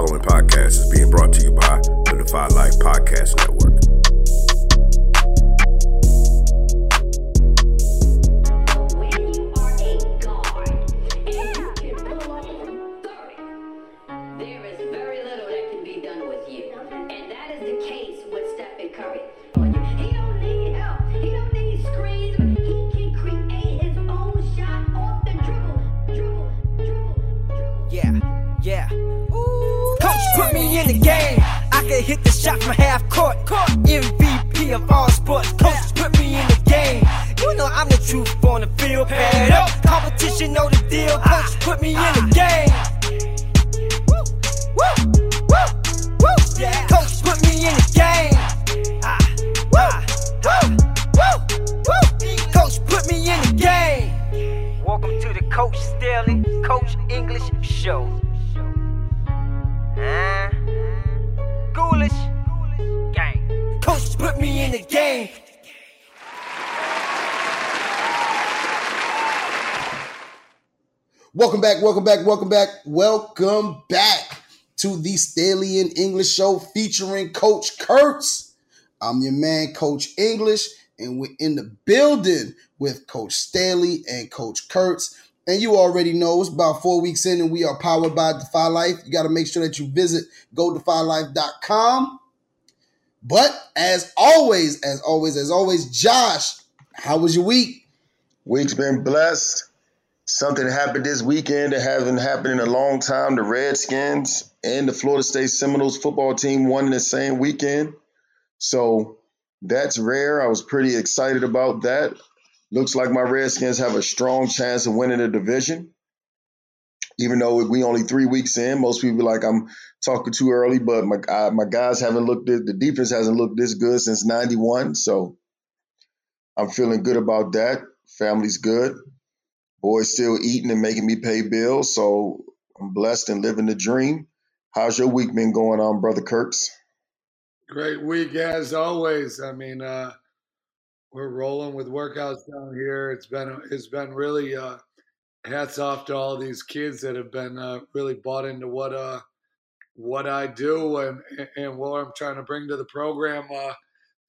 following podcast is being brought to you by the Defy Life Podcast Network. Hit the shot from half court. MVP of all sports. Coach put me in the game. You know I'm the truth on the field. Pad up. Competition know the deal. Coach put me in the game. Woo, woo, woo, woo. yeah. Coach put me in the game. Ah, ah, ah, woo, woo. Coach put me in the game. Welcome to the Coach Staley Coach English Show. Me in the game. Welcome back, welcome back, welcome back, welcome back to the Staley in English show featuring Coach Kurtz. I'm your man, Coach English, and we're in the building with Coach Staley and Coach Kurtz. And you already know it's about four weeks in, and we are powered by Defy Life. You got to make sure that you visit godefylife.com. But as always, as always, as always, Josh, how was your week? Week's been blessed. Something happened this weekend that hasn't happened in a long time. The Redskins and the Florida State Seminoles football team won in the same weekend. So that's rare. I was pretty excited about that. Looks like my Redskins have a strong chance of winning the division. Even though we only three weeks in, most people like I'm talking too early, but my uh, my guys haven't looked this, the defense hasn't looked this good since '91. So I'm feeling good about that. Family's good. Boys still eating and making me pay bills. So I'm blessed and living the dream. How's your week been going on, Brother Kurtz? Great week as always. I mean, uh, we're rolling with workouts down here. It's been it's been really uh, hats off to all these kids that have been uh, really bought into what uh what I do and and what I'm trying to bring to the program. Uh,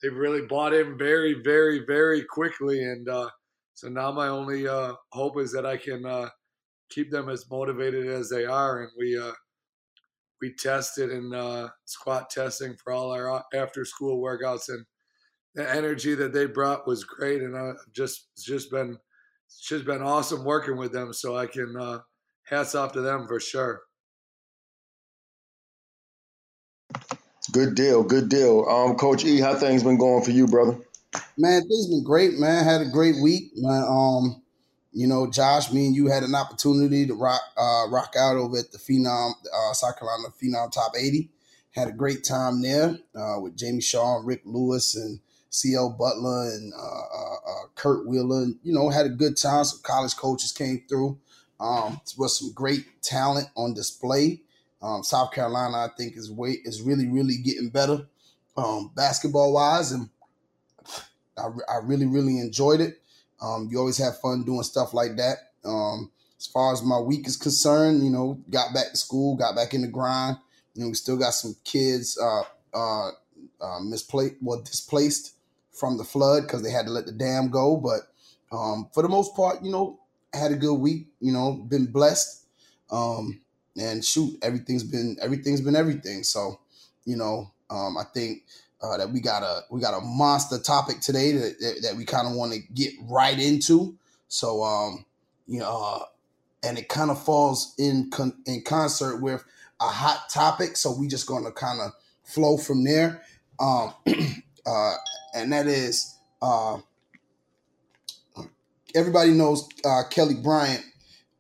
they've really bought in very very very quickly, and uh, so now my only uh, hope is that I can uh, keep them as motivated as they are, and we. Uh, we tested and uh, squat testing for all our after school workouts and the energy that they brought was great and I've just just been it's just been awesome working with them so I can uh, hats off to them for sure. Good deal, good deal. Um, Coach E, how things been going for you, brother? Man, things been great, man. Had a great week. Man, um, you know, Josh, me and you had an opportunity to rock uh, rock out over at the Phenom, uh, South Carolina Phenom Top 80. Had a great time there uh, with Jamie Shaw and Rick Lewis and CL Butler and uh, uh, uh, Kurt Wheeler. You know, had a good time. Some college coaches came through. Um, was some great talent on display. Um, South Carolina, I think, is way is really really getting better um, basketball wise, and I, I really really enjoyed it. Um, you always have fun doing stuff like that. Um, as far as my week is concerned, you know, got back to school, got back in the grind. You know, we still got some kids uh, uh, uh, misplaced, well, displaced from the flood because they had to let the dam go. But um, for the most part, you know, had a good week. You know, been blessed. Um, and shoot, everything's been everything's been everything. So, you know, um, I think uh, that we got a we got a monster topic today that that, that we kind of want to get right into. So, um, you know, uh, and it kind of falls in con- in concert with a hot topic. So we just going to kind of flow from there. Um, uh, and that is uh, everybody knows uh, Kelly Bryant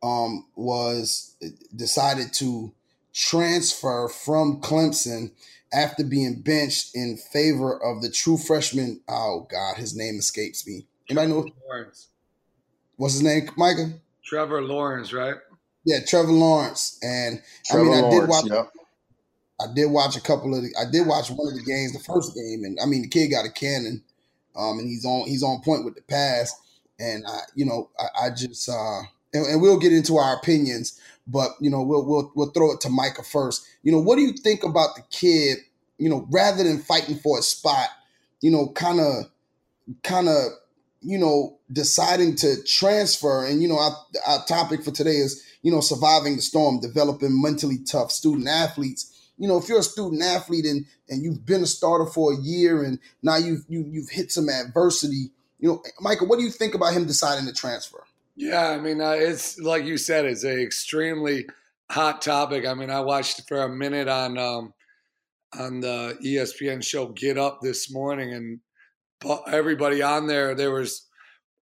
um, was decided to transfer from Clemson after being benched in favor of the true freshman. Oh God, his name escapes me. Anybody know Lawrence. what's his name? Micah. Trevor Lawrence, right? Yeah, Trevor Lawrence. And Trevor I mean, I did watch. yep. I did watch a couple of. The, I did watch one of the games, the first game, and I mean, the kid got a cannon, um, and he's on he's on point with the pass, and I, you know, I, I just uh, and, and we'll get into our opinions, but you know, we'll we'll we'll throw it to Micah first. You know, what do you think about the kid? You know, rather than fighting for a spot, you know, kind of, kind of, you know, deciding to transfer. And you know, our, our topic for today is you know surviving the storm, developing mentally tough student athletes you know, if you're a student athlete and and you've been a starter for a year and now you've you, have you have hit some adversity, you know, Michael, what do you think about him deciding to transfer? Yeah, I mean, uh, it's like you said, it's an extremely hot topic. I mean, I watched for a minute on um, on the ESPN show Get Up this morning, and everybody on there, there was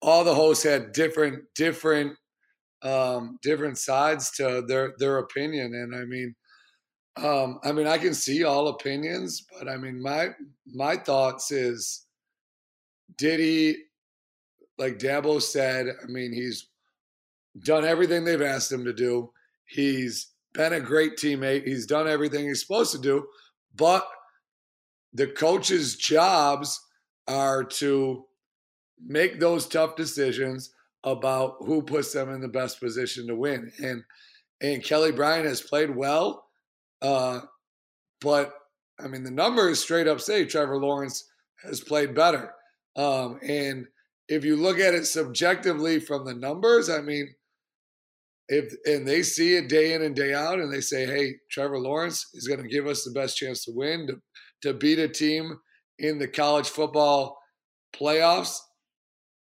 all the hosts had different different um, different sides to their their opinion, and I mean um, I mean, I can see all opinions, but I mean, my my thoughts is, did he, like Dabo said? I mean, he's done everything they've asked him to do. He's been a great teammate. He's done everything he's supposed to do, but the coaches' jobs are to make those tough decisions about who puts them in the best position to win. And and Kelly Bryant has played well uh, but I mean, the numbers straight up say Trevor Lawrence has played better. Um, and if you look at it subjectively from the numbers, I mean, if and they see it day in and day out, and they say, "Hey, Trevor Lawrence is going to give us the best chance to win to to beat a team in the college football playoffs,"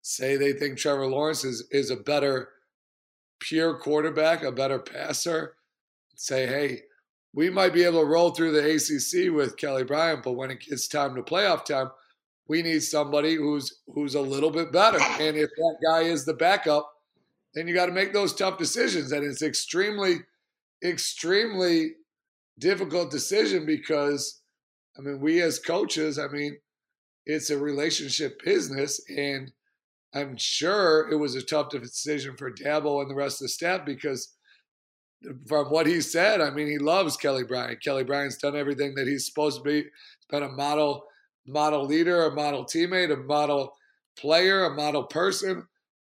say they think Trevor Lawrence is is a better pure quarterback, a better passer. Say, "Hey, we might be able to roll through the ACC with Kelly Bryant, but when it gets time to playoff time, we need somebody who's who's a little bit better. And if that guy is the backup, then you got to make those tough decisions. And it's extremely, extremely difficult decision because, I mean, we as coaches, I mean, it's a relationship business, and I'm sure it was a tough decision for Dabo and the rest of the staff because from what he said, I mean, he loves Kelly Bryant. Kelly Bryant's done everything that he's supposed to be. He's been a model, model leader, a model teammate, a model player, a model person.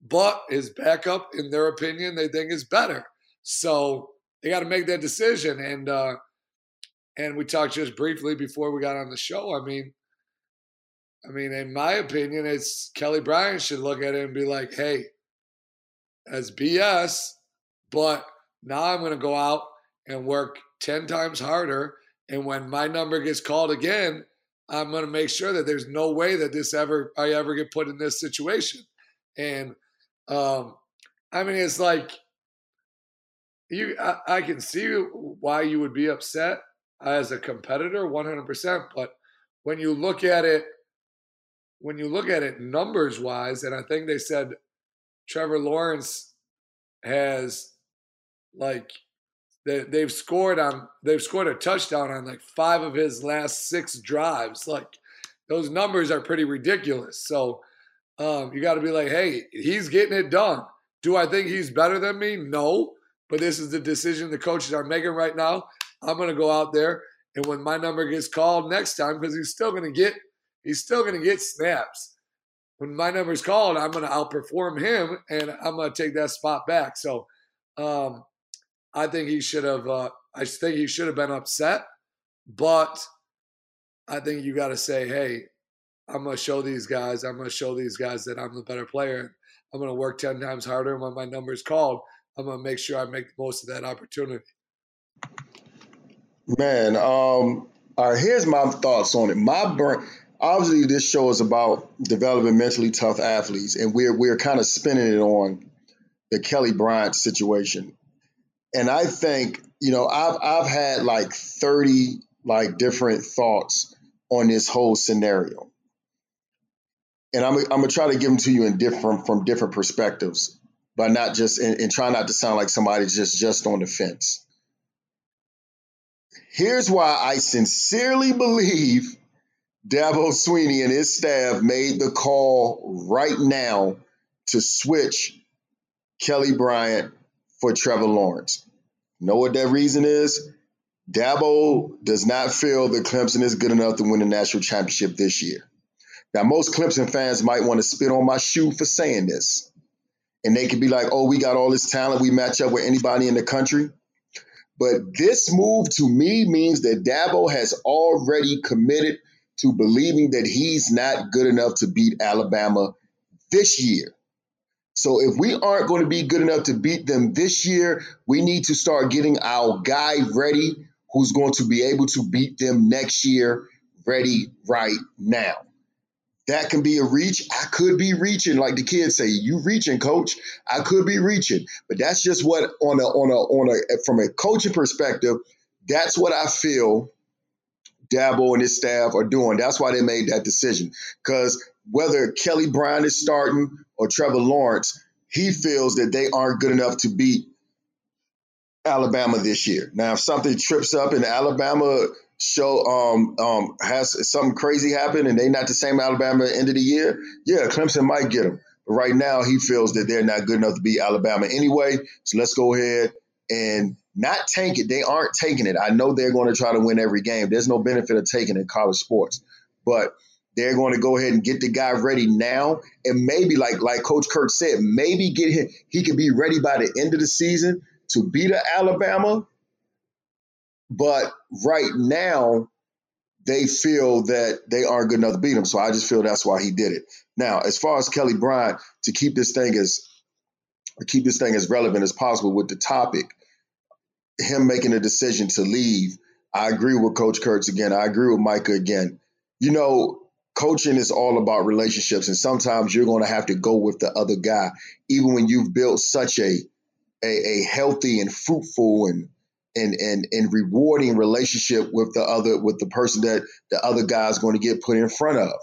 But his backup, in their opinion, they think is better. So they got to make that decision. And uh, and we talked just briefly before we got on the show. I mean, I mean, in my opinion, it's Kelly Bryant should look at it and be like, "Hey, that's BS," but now I'm going to go out and work 10 times harder. And when my number gets called again, I'm going to make sure that there's no way that this ever, I ever get put in this situation. And, um, I mean, it's like, you, I, I can see why you would be upset as a competitor 100%. But when you look at it, when you look at it numbers wise, and I think they said Trevor Lawrence has like they, they've scored on they've scored a touchdown on like five of his last six drives. Like those numbers are pretty ridiculous. So um, you got to be like, hey, he's getting it done. Do I think he's better than me? No, but this is the decision the coaches are making right now. I'm going to go out there, and when my number gets called next time, because he's still going to get he's still going to get snaps. When my number's called, I'm going to outperform him, and I'm going to take that spot back. So um, I think he should have. Uh, I think he should have been upset, but I think you got to say, "Hey, I'm going to show these guys. I'm going to show these guys that I'm the better player. I'm going to work ten times harder. when my number is called, I'm going to make sure I make the most of that opportunity." Man, um, all right. Here's my thoughts on it. My. Obviously, this show is about developing mentally tough athletes, and we're we're kind of spinning it on the Kelly Bryant situation and I think you know I've I've had like thirty like different thoughts on this whole scenario, and I'm I'm gonna try to give them to you in different from different perspectives, but not just and, and try not to sound like somebody's just just on the fence. Here's why I sincerely believe Dabo Swinney and his staff made the call right now to switch Kelly Bryant for Trevor Lawrence. Know what that reason is? Dabo does not feel that Clemson is good enough to win the national championship this year. Now, most Clemson fans might want to spit on my shoe for saying this. And they could be like, oh, we got all this talent. We match up with anybody in the country. But this move to me means that Dabo has already committed to believing that he's not good enough to beat Alabama this year. So if we aren't going to be good enough to beat them this year, we need to start getting our guy ready who's going to be able to beat them next year ready right now. That can be a reach. I could be reaching, like the kids say, you reaching, coach. I could be reaching. But that's just what on a on a on a from a coaching perspective, that's what I feel Dabo and his staff are doing. That's why they made that decision. Because whether Kelly Bryant is starting or Trevor Lawrence, he feels that they aren't good enough to beat Alabama this year. Now, if something trips up and Alabama show um, um, has something crazy happen and they not the same Alabama at the end of the year, yeah, Clemson might get them. But right now, he feels that they're not good enough to beat Alabama anyway. So let's go ahead and not tank it. They aren't taking it. I know they're going to try to win every game. There's no benefit of taking it in college sports, but they're going to go ahead and get the guy ready now, and maybe like like Coach Kirk said, maybe get him. He can be ready by the end of the season to beat Alabama. But right now, they feel that they aren't good enough to beat him. So I just feel that's why he did it. Now, as far as Kelly Bryant, to keep this thing as keep this thing as relevant as possible with the topic, him making a decision to leave, I agree with Coach Kurtz again. I agree with Micah again. You know, coaching is all about relationships, and sometimes you're going to have to go with the other guy, even when you've built such a a, a healthy and fruitful and and and and rewarding relationship with the other with the person that the other guy is going to get put in front of.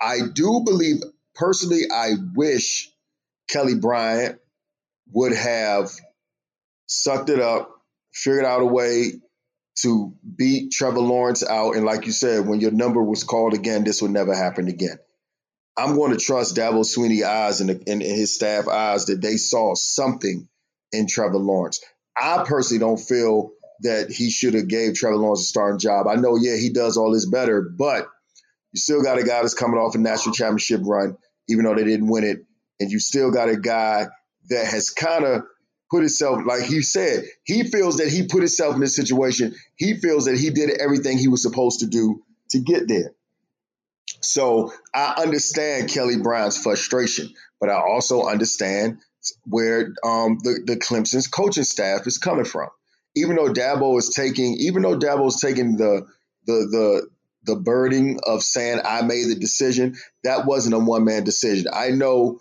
I do believe personally. I wish Kelly Bryant would have sucked it up figured out a way to beat Trevor Lawrence out. And like you said, when your number was called again, this would never happen again. I'm going to trust Dabo Swinney eyes and, and his staff eyes that they saw something in Trevor Lawrence. I personally don't feel that he should have gave Trevor Lawrence a starting job. I know, yeah, he does all this better, but you still got a guy that's coming off a national championship run, even though they didn't win it, and you still got a guy that has kind of put himself, like he said, he feels that he put himself in this situation. He feels that he did everything he was supposed to do to get there. So I understand Kelly Brown's frustration, but I also understand where um, the, the Clemson's coaching staff is coming from. Even though Dabo is taking, even though Dabo is taking the the the the burden of saying I made the decision, that wasn't a one man decision. I know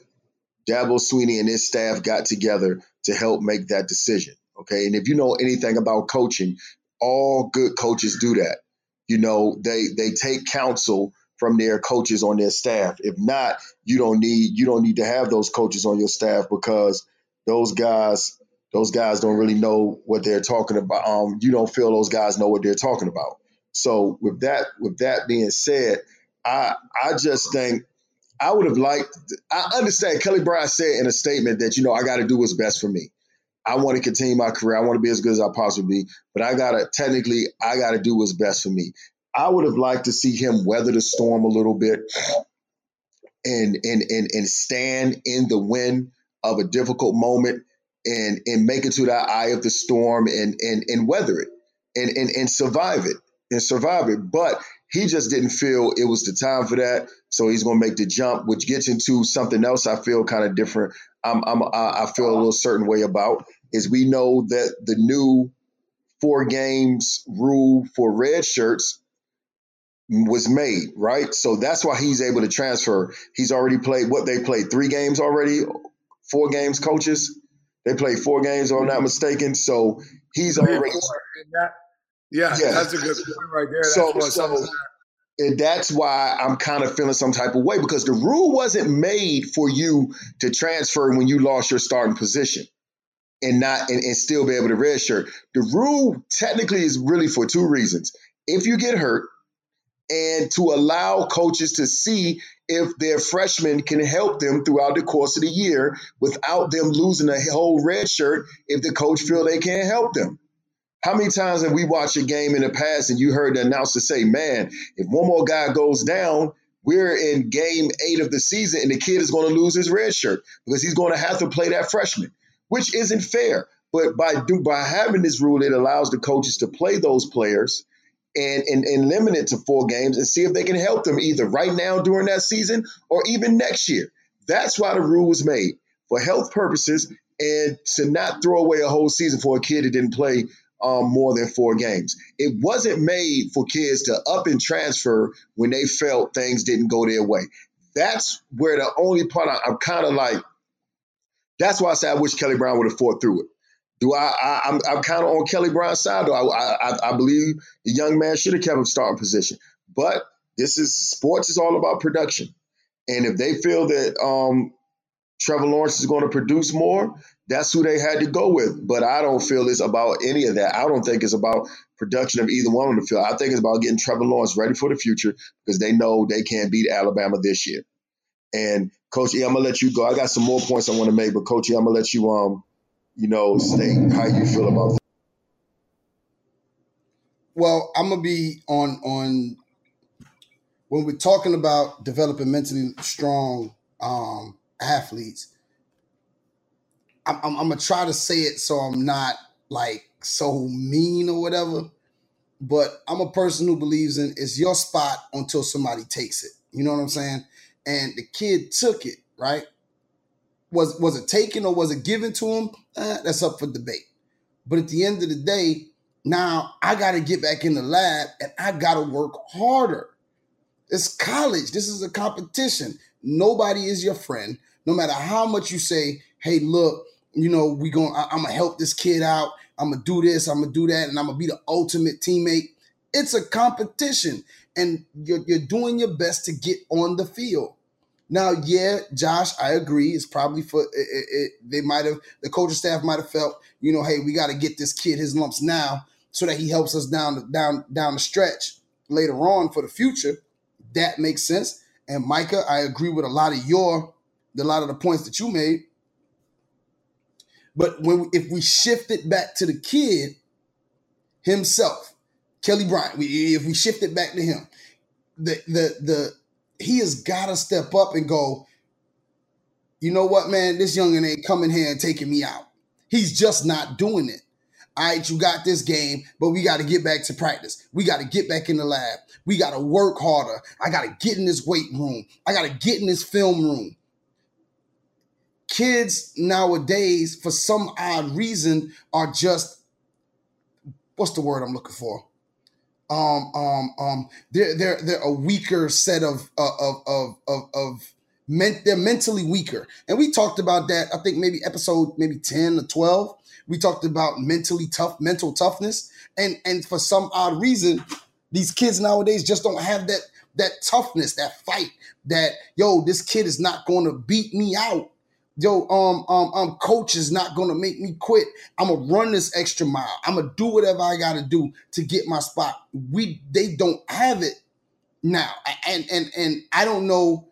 Dabo Swinney and his staff got together to help make that decision. Okay. And if you know anything about coaching, all good coaches do that. You know, they they take counsel from their coaches on their staff. If not, you don't need you don't need to have those coaches on your staff because those guys those guys don't really know what they're talking about. Um, you don't feel those guys know what they're talking about. So with that with that being said, I I just think I would have liked. I understand Kelly Bryant said in a statement that you know I got to do what's best for me. I want to continue my career. I want to be as good as I possibly be, but I gotta technically I got to do what's best for me. I would have liked to see him weather the storm a little bit and and and and stand in the wind of a difficult moment and and make it to that eye of the storm and and and weather it and and and survive it and survive it. But he just didn't feel it was the time for that, so he's going to make the jump, which gets into something else. I feel kind of different. I'm, I'm I feel a little certain way about is we know that the new four games rule for red shirts was made, right? So that's why he's able to transfer. He's already played what they played three games already, four games, coaches. They played four games, if I'm not mistaken. So he's already. Yeah, yeah, that's a good point right there. That's so, so and that's why I'm kind of feeling some type of way because the rule wasn't made for you to transfer when you lost your starting position and not and, and still be able to redshirt. The rule technically is really for two reasons. If you get hurt, and to allow coaches to see if their freshmen can help them throughout the course of the year without them losing a whole red shirt if the coach feel they can't help them. How many times have we watched a game in the past and you heard the announcer say, man, if one more guy goes down, we're in game eight of the season and the kid is going to lose his red shirt because he's going to have to play that freshman, which isn't fair. But by do by having this rule, it allows the coaches to play those players and, and, and limit it to four games and see if they can help them either right now during that season or even next year. That's why the rule was made for health purposes and to not throw away a whole season for a kid that didn't play um, more than four games. It wasn't made for kids to up and transfer when they felt things didn't go their way. That's where the only part I, am kind of like, that's why I say I wish Kelly Brown would have fought through it. Do I? I am I'm, I'm kind of on Kelly Brown's side. Though I, I I believe the young man should have kept a starting position. But this is sports is all about production, and if they feel that um, Trevor Lawrence is going to produce more, that's who they had to go with. But I don't feel it's about any of that. I don't think it's about production of either one on the field. I think it's about getting Trevor Lawrence ready for the future because they know they can't beat Alabama this year. And Coach, yeah, I'm gonna let you go. I got some more points I want to make, but Coach, yeah, I'm gonna let you um, you know, state how you feel about that. Well, I'm gonna be on on when we're talking about developing mentally strong um, athletes I'm, I'm, I'm, gonna try to say it so I'm not like so mean or whatever. But I'm a person who believes in it's your spot until somebody takes it. You know what I'm saying? And the kid took it, right? Was was it taken or was it given to him? Eh, that's up for debate. But at the end of the day, now I got to get back in the lab and I got to work harder. It's college. This is a competition. Nobody is your friend. No matter how much you say, hey, look, you know, we going to I'm gonna help this kid out. I'm gonna do this, I'm gonna do that, and I'm gonna be the ultimate teammate. It's a competition, and you're, you're doing your best to get on the field. Now, yeah, Josh, I agree. It's probably for it, it, they might have the coaching staff might have felt, you know, hey, we got to get this kid his lumps now so that he helps us down the down down the stretch later on for the future. That makes sense. And Micah, I agree with a lot of your a lot of the points that you made. But when if we shift it back to the kid himself, Kelly Bryant, we, if we shift it back to him, the the the he has got to step up and go. You know what, man? This youngin ain't coming here and taking me out. He's just not doing it. All right, you got this game, but we got to get back to practice. We got to get back in the lab. We got to work harder. I got to get in this weight room. I got to get in this film room kids nowadays, for some odd reason, are just what's the word I'm looking for? Um, um, um, they're they're they're a weaker set of of of of of men, they're mentally weaker, and we talked about that. I think maybe episode maybe ten or twelve. We talked about mentally tough, mental toughness, and and for some odd reason, these kids nowadays just don't have that that toughness, that fight. That yo, this kid is not going to beat me out yo, um, um, um, coach is not gonna make me quit. I'm gonna run this extra mile. I'm gonna do whatever I gotta do to get my spot. We they don't have it now, and and and I don't know.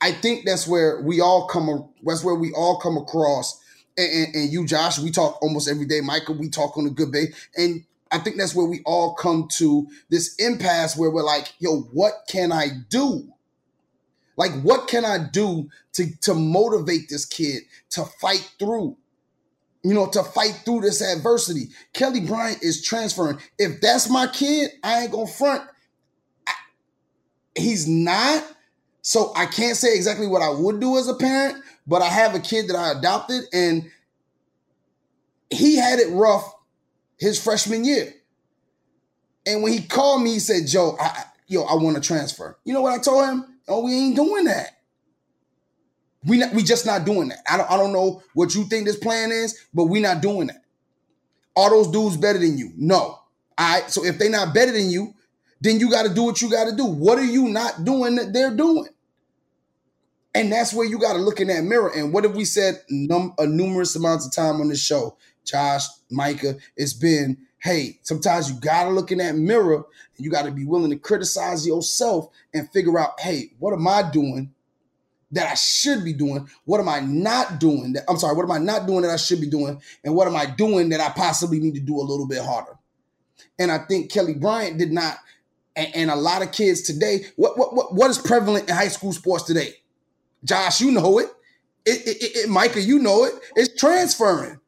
I think that's where we all come. That's where we all come across. And, and, and you, Josh, we talk almost every day. Michael, we talk on a good day, and I think that's where we all come to this impasse where we're like, yo, what can I do? Like, what can I do to, to motivate this kid to fight through? You know, to fight through this adversity. Kelly Bryant is transferring. If that's my kid, I ain't gonna front. I, he's not. So I can't say exactly what I would do as a parent, but I have a kid that I adopted and he had it rough his freshman year. And when he called me, he said, Joe, I, yo, I want to transfer. You know what I told him? Oh, we ain't doing that. We not, we just not doing that. I don't I don't know what you think this plan is, but we not doing that. Are those dudes better than you? No. All right. So if they not better than you, then you got to do what you got to do. What are you not doing that they're doing? And that's where you got to look in that mirror. And what have we said num- a numerous amounts of time on this show, Josh, Micah? It's been hey, sometimes you got to look in that mirror and you got to be willing to criticize yourself and figure out, hey, what am I doing that I should be doing? What am I not doing that I'm sorry, what am I not doing that I should be doing? And what am I doing that I possibly need to do a little bit harder? And I think Kelly Bryant did not, and, and a lot of kids today, what, what what what is prevalent in high school sports today? Josh, you know it. It, it, it, Micah, you know it. It's transferring.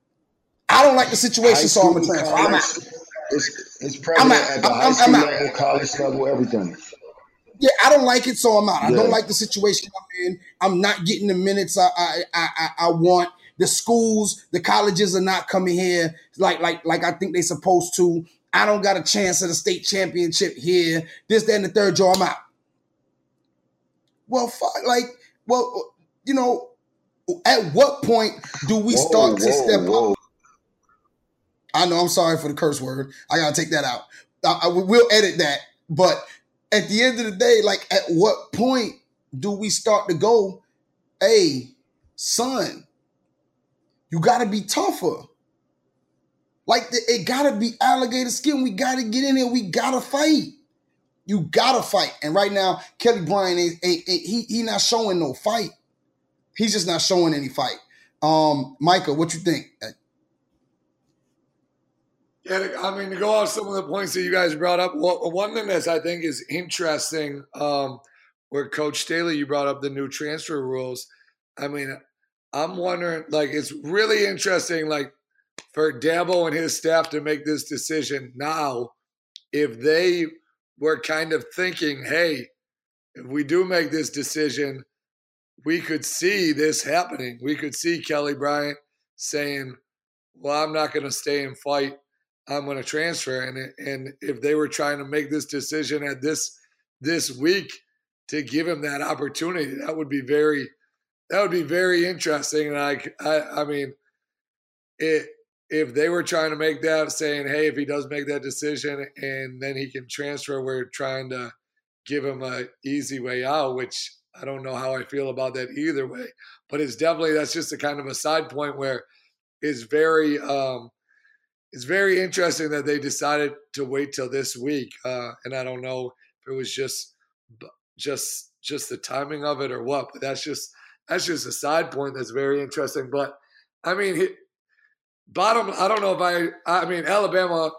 I don't like the situation, so I'm gonna transfer. I'm out. It's, it's president out. at the I'm- high I'm- school I'm out. level, college level, everything. Yeah, I don't like it, so I'm out. I don't like the situation I'm in. I'm not getting the minutes I I I, I, want. The schools, the colleges are not coming here like like like I think they're supposed to. I don't got a chance at a state championship here. This, that, and the third, draw, I'm out. Well, fuck, like, well, you know, at what point do we Whoa, start to whoa, step up? I know. I'm sorry for the curse word. I gotta take that out. I, I will edit that. But at the end of the day, like, at what point do we start to go, "Hey, son, you gotta be tougher." Like, the, it gotta be alligator skin. We gotta get in there. We gotta fight. You gotta fight. And right now, Kelly Bryant ain't, ain't, ain't- he he not showing no fight. He's just not showing any fight. Um, Micah, what you think? Yeah, I mean, to go off some of the points that you guys brought up, well, one thing that I think is interesting, um, where Coach Staley, you brought up the new transfer rules. I mean, I'm wondering, like, it's really interesting, like, for Dabo and his staff to make this decision now, if they were kind of thinking, hey, if we do make this decision, we could see this happening. We could see Kelly Bryant saying, well, I'm not going to stay and fight. I'm going to transfer. And and if they were trying to make this decision at this this week to give him that opportunity, that would be very that would be very interesting. And I I, I mean, it if they were trying to make that saying, hey, if he does make that decision and then he can transfer, we're trying to give him a easy way out, which I don't know how I feel about that either way. But it's definitely that's just a kind of a side point where it's very um it's very interesting that they decided to wait till this week, uh, and I don't know if it was just just just the timing of it or what. But that's just that's just a side point that's very interesting. But I mean, he, bottom. I don't know if I. I mean, Alabama,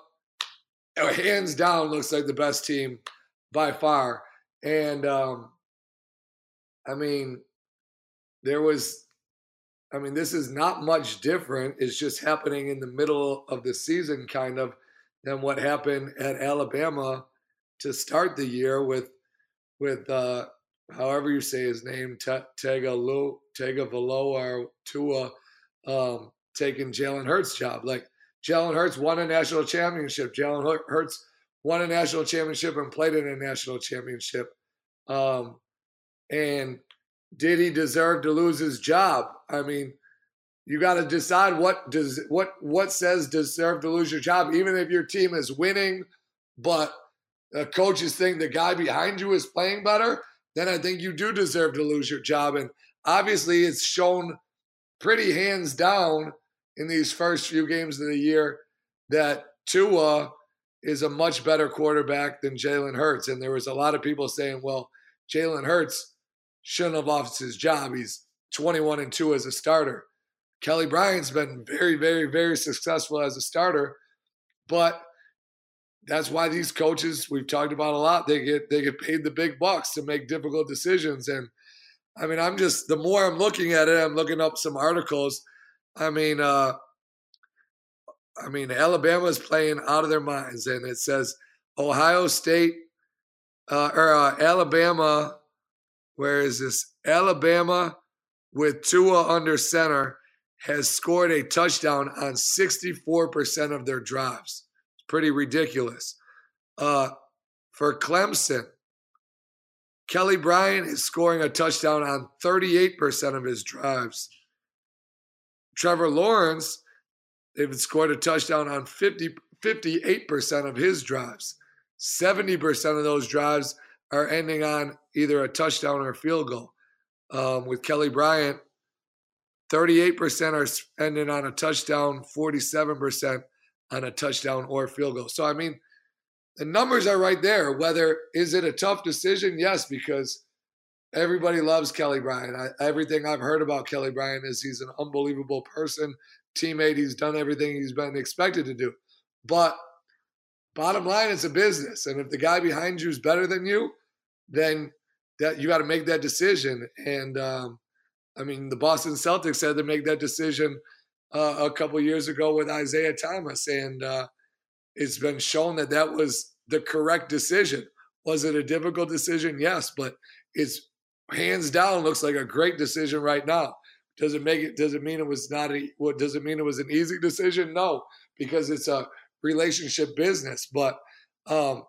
uh, hands down, looks like the best team by far, and um, I mean, there was I mean, this is not much different. It's just happening in the middle of the season, kind of, than what happened at Alabama to start the year with, with uh, however you say his name, Tagalo, Tagavaloa or Tua, um, taking Jalen Hurts' job. Like Jalen Hurts won a national championship. Jalen Hurts won a national championship and played in a national championship. Um, and did he deserve to lose his job? I mean, you got to decide what does what what says deserve to lose your job, even if your team is winning, but the coaches think the guy behind you is playing better. Then I think you do deserve to lose your job, and obviously it's shown pretty hands down in these first few games of the year that Tua is a much better quarterback than Jalen Hurts, and there was a lot of people saying, "Well, Jalen Hurts." Shouldn't have lost his job. He's 21 and 2 as a starter. Kelly Bryant's been very, very, very successful as a starter, but that's why these coaches we've talked about a lot. They get they get paid the big bucks to make difficult decisions. And I mean, I'm just the more I'm looking at it, I'm looking up some articles. I mean, uh I mean, Alabama's playing out of their minds, and it says Ohio State uh, or uh, Alabama where is this? Alabama with Tua under center has scored a touchdown on 64% of their drives. It's pretty ridiculous. Uh, for Clemson, Kelly Bryant is scoring a touchdown on 38% of his drives. Trevor Lawrence, they've scored a touchdown on 50, 58% of his drives. 70% of those drives are ending on either a touchdown or a field goal. Um, with Kelly Bryant, 38% are ending on a touchdown, 47% on a touchdown or field goal. So, I mean, the numbers are right there. Whether is it a tough decision? Yes, because everybody loves Kelly Bryant. I, everything I've heard about Kelly Bryant is he's an unbelievable person, teammate. He's done everything he's been expected to do. But bottom line, it's a business. And if the guy behind you is better than you, then that you got to make that decision. And um, I mean, the Boston Celtics had to make that decision uh, a couple years ago with Isaiah Thomas, and uh, it's been shown that that was the correct decision. Was it a difficult decision? Yes, but it's hands down looks like a great decision right now. Does it make it? Does it mean it was not a? What does it mean? It was an easy decision? No, because it's a relationship business. But um,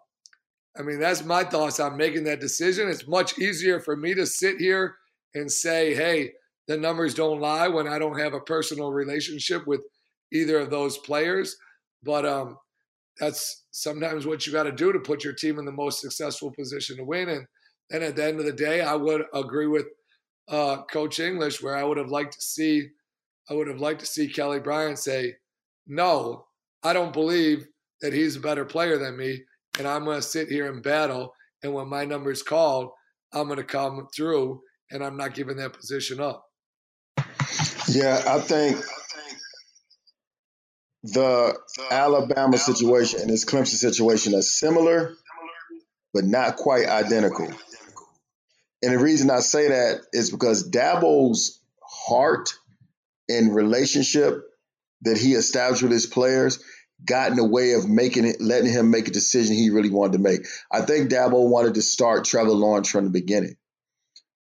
I mean, that's my thoughts on making that decision. It's much easier for me to sit here and say, "Hey, the numbers don't lie," when I don't have a personal relationship with either of those players. But um, that's sometimes what you got to do to put your team in the most successful position to win. And then at the end of the day, I would agree with uh, Coach English, where I would have liked to see, I would have liked to see Kelly Bryant say, "No, I don't believe that he's a better player than me, and I'm going to sit here and battle. And when my number is called, I'm going to come through, and I'm not giving that position up." Yeah, I think the Alabama situation and this Clemson situation are similar, but not quite identical. And the reason I say that is because Dabo's heart and relationship that he established with his players got in the way of making it, letting him make a decision he really wanted to make. I think Dabo wanted to start Trevor Lawrence from the beginning.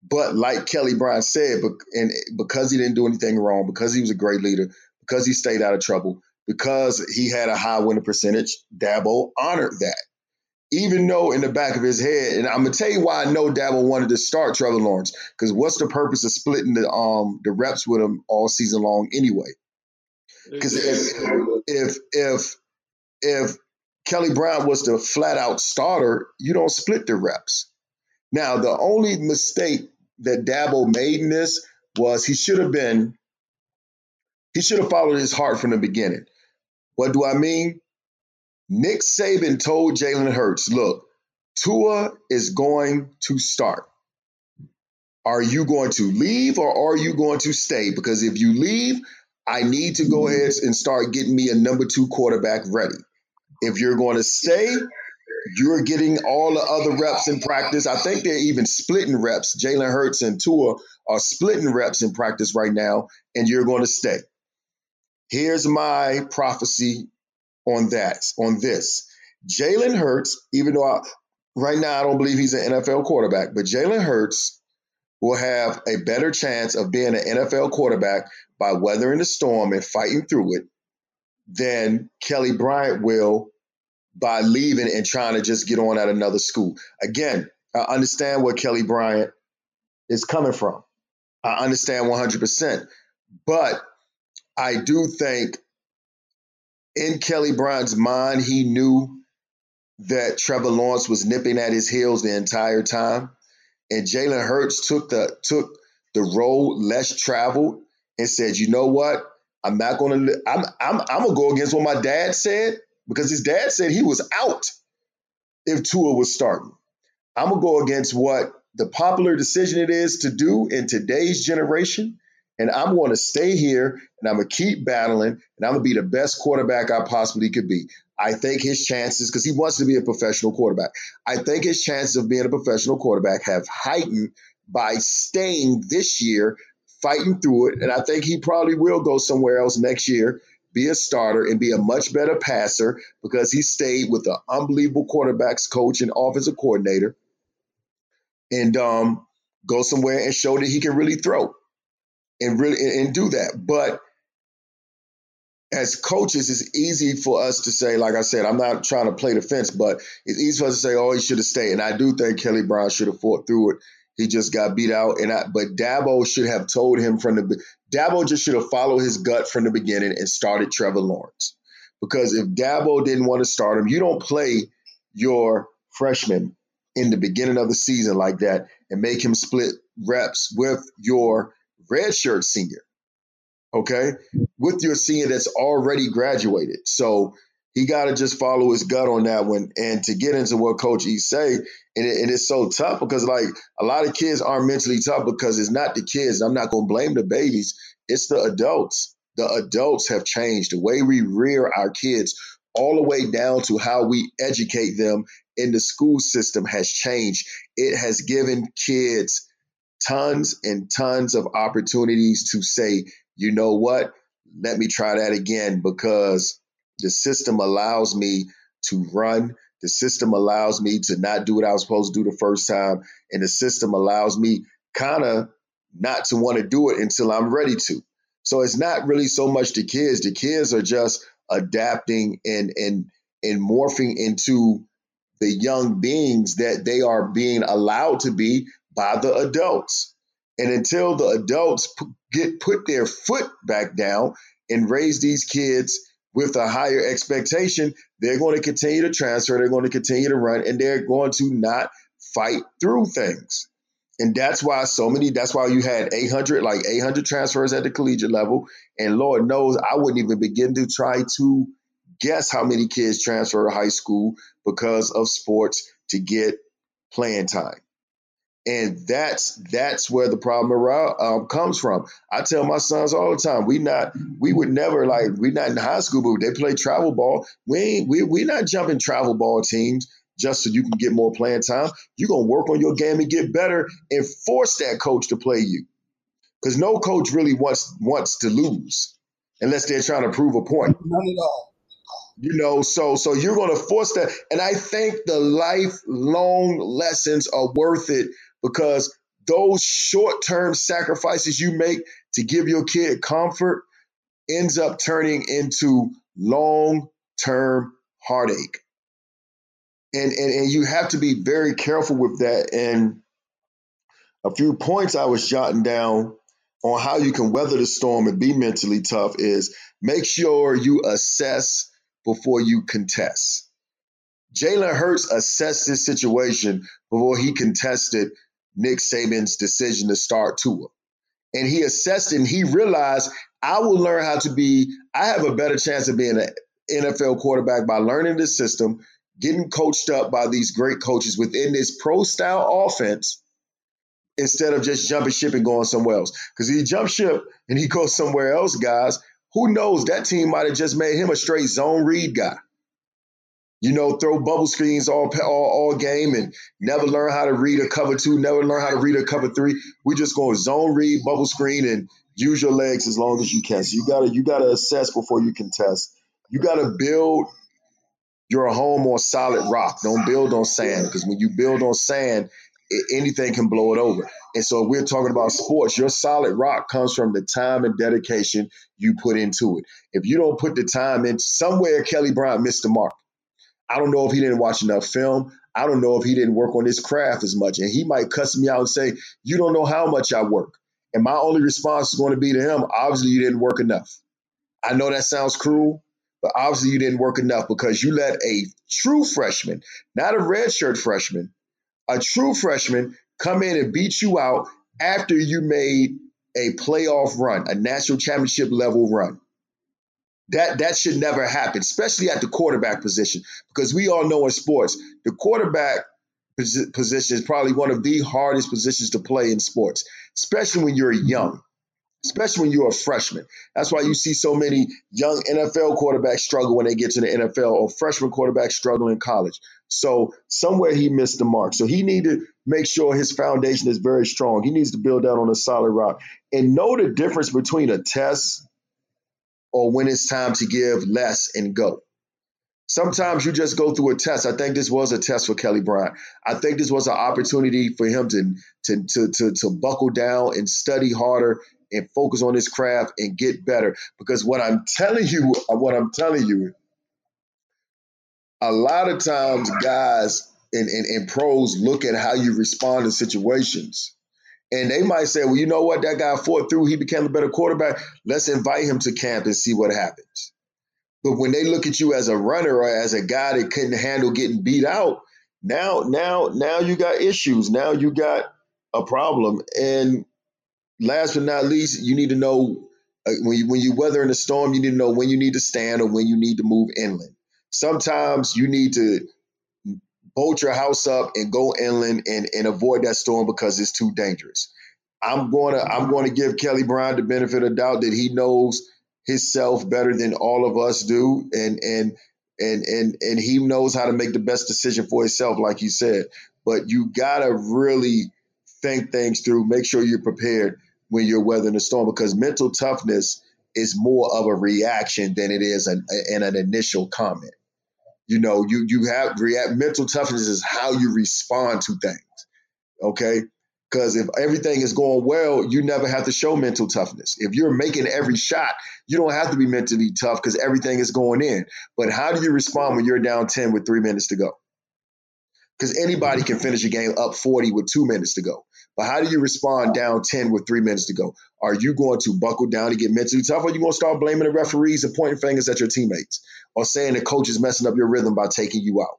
But like Kelly Bryant said, and because he didn't do anything wrong, because he was a great leader, because he stayed out of trouble, because he had a high winning percentage, Dabo honored that. Even though in the back of his head, and I'm gonna tell you why I know Dabo wanted to start Trevor Lawrence, because what's the purpose of splitting the um the reps with him all season long anyway? Because if if if Kelly Brown was the flat out starter, you don't split the reps. Now the only mistake that Dabo made in this was he should have been he should have followed his heart from the beginning. What do I mean? Nick Saban told Jalen Hurts, look, Tua is going to start. Are you going to leave or are you going to stay? Because if you leave, I need to go ahead and start getting me a number two quarterback ready. If you're going to stay, you're getting all the other reps in practice. I think they're even splitting reps. Jalen Hurts and Tua are splitting reps in practice right now, and you're going to stay. Here's my prophecy on that, on this. Jalen Hurts, even though I, right now I don't believe he's an NFL quarterback, but Jalen Hurts will have a better chance of being an NFL quarterback by weathering the storm and fighting through it than Kelly Bryant will by leaving and trying to just get on at another school. Again, I understand where Kelly Bryant is coming from. I understand 100%. But I do think in Kelly Bryant's mind, he knew that Trevor Lawrence was nipping at his heels the entire time, and Jalen Hurts took the took the road less traveled and said, "You know what? I'm not going to. I'm I'm I'm gonna go against what my dad said because his dad said he was out if Tua was starting. I'm gonna go against what the popular decision it is to do in today's generation." and I'm going to stay here and I'm going to keep battling and I'm going to be the best quarterback I possibly could be. I think his chances, because he wants to be a professional quarterback, I think his chances of being a professional quarterback have heightened by staying this year, fighting through it. And I think he probably will go somewhere else next year, be a starter, and be a much better passer because he stayed with an unbelievable quarterbacks coach and offensive coordinator and um, go somewhere and show that he can really throw and really and do that. But as coaches, it's easy for us to say, like I said, I'm not trying to play defense, but it's easy for us to say, oh, he should have stayed. And I do think Kelly Brown should have fought through it. He just got beat out. And I, but Dabo should have told him from the Dabo just should have followed his gut from the beginning and started Trevor Lawrence. Because if Dabo didn't want to start him, you don't play your freshman in the beginning of the season like that and make him split reps with your redshirt senior, okay, with your senior that's already graduated. So he got to just follow his gut on that one. And to get into what Coach E say, and, it, and it's so tough because like a lot of kids aren't mentally tough because it's not the kids. I'm not going to blame the babies. It's the adults. The adults have changed the way we rear our kids, all the way down to how we educate them in the school system has changed. It has given kids tons and tons of opportunities to say, you know what? let me try that again because the system allows me to run. The system allows me to not do what I was supposed to do the first time. And the system allows me kind of not to want to do it until I'm ready to. So it's not really so much the kids. The kids are just adapting and and and morphing into the young beings that they are being allowed to be by the adults. And until the adults p- get put their foot back down and raise these kids with a higher expectation, they're going to continue to transfer, they're going to continue to run, and they're going to not fight through things. And that's why so many, that's why you had 800, like 800 transfers at the collegiate level. And Lord knows I wouldn't even begin to try to guess how many kids transfer to high school because of sports to get playing time. And that's that's where the problem around, um, comes from. I tell my sons all the time, we not we would never like we not in high school, but they play travel ball. We ain't we we not jumping travel ball teams just so you can get more playing time. You're gonna work on your game and get better and force that coach to play you. Because no coach really wants wants to lose unless they're trying to prove a point. None at all. You know, so so you're going to force that, and I think the lifelong lessons are worth it because those short-term sacrifices you make to give your kid comfort ends up turning into long-term heartache. And, and and you have to be very careful with that. And a few points I was jotting down on how you can weather the storm and be mentally tough is make sure you assess before you contest. Jalen Hurts assessed this situation before he contested Nick Saban's decision to start Tua. And he assessed and he realized I will learn how to be, I have a better chance of being an NFL quarterback by learning the system, getting coached up by these great coaches within this pro style offense instead of just jumping ship and going somewhere else. Because he jump ship and he goes somewhere else, guys, who knows? That team might have just made him a straight zone read guy. You know, throw bubble screens all, all all game and never learn how to read a cover two, never learn how to read a cover three. We're just going zone read, bubble screen, and use your legs as long as you can. So you gotta you gotta assess before you contest. You gotta build your home on solid rock. Don't build on sand because when you build on sand, anything can blow it over. And so we're talking about sports. Your solid rock comes from the time and dedication you put into it. If you don't put the time in, somewhere Kelly Bryant missed the mark. I don't know if he didn't watch enough film. I don't know if he didn't work on his craft as much. And he might cuss me out and say, You don't know how much I work. And my only response is going to be to him, Obviously, you didn't work enough. I know that sounds cruel, but obviously, you didn't work enough because you let a true freshman, not a redshirt freshman, a true freshman come in and beat you out after you made a playoff run, a national championship level run. That that should never happen, especially at the quarterback position, because we all know in sports, the quarterback position is probably one of the hardest positions to play in sports, especially when you're young especially when you're a freshman. That's why you see so many young NFL quarterbacks struggle when they get to the NFL or freshman quarterbacks struggle in college. So somewhere he missed the mark. So he need to make sure his foundation is very strong. He needs to build that on a solid rock and know the difference between a test or when it's time to give less and go. Sometimes you just go through a test. I think this was a test for Kelly Bryant. I think this was an opportunity for him to, to, to, to, to buckle down and study harder and focus on his craft and get better. Because what I'm telling you, what I'm telling you, a lot of times guys and, and, and pros look at how you respond to situations. And they might say, well, you know what? That guy fought through. He became a better quarterback. Let's invite him to camp and see what happens. But when they look at you as a runner or as a guy that couldn't handle getting beat out, now, now, now you got issues. Now you got a problem. And last but not least, you need to know uh, when you when you weather in a storm, you need to know when you need to stand or when you need to move inland. Sometimes you need to bolt your house up and go inland and, and avoid that storm because it's too dangerous. I'm going to I'm going to give Kelly Bryant the benefit of doubt that he knows himself better than all of us do, and and and and and he knows how to make the best decision for himself, like you said. But you gotta really think things through. Make sure you're prepared when you're weathering a storm because mental toughness is more of a reaction than it is an, an, an initial comment. You know, you you have react mental toughness is how you respond to things. Okay. Because if everything is going well, you never have to show mental toughness. If you're making every shot, you don't have to be mentally tough because everything is going in. But how do you respond when you're down 10 with three minutes to go? Because anybody mm-hmm. can finish a game up 40 with two minutes to go. But how do you respond down 10 with three minutes to go? Are you going to buckle down and get mentally tough, or are you going to start blaming the referees and pointing fingers at your teammates, or saying the coach is messing up your rhythm by taking you out?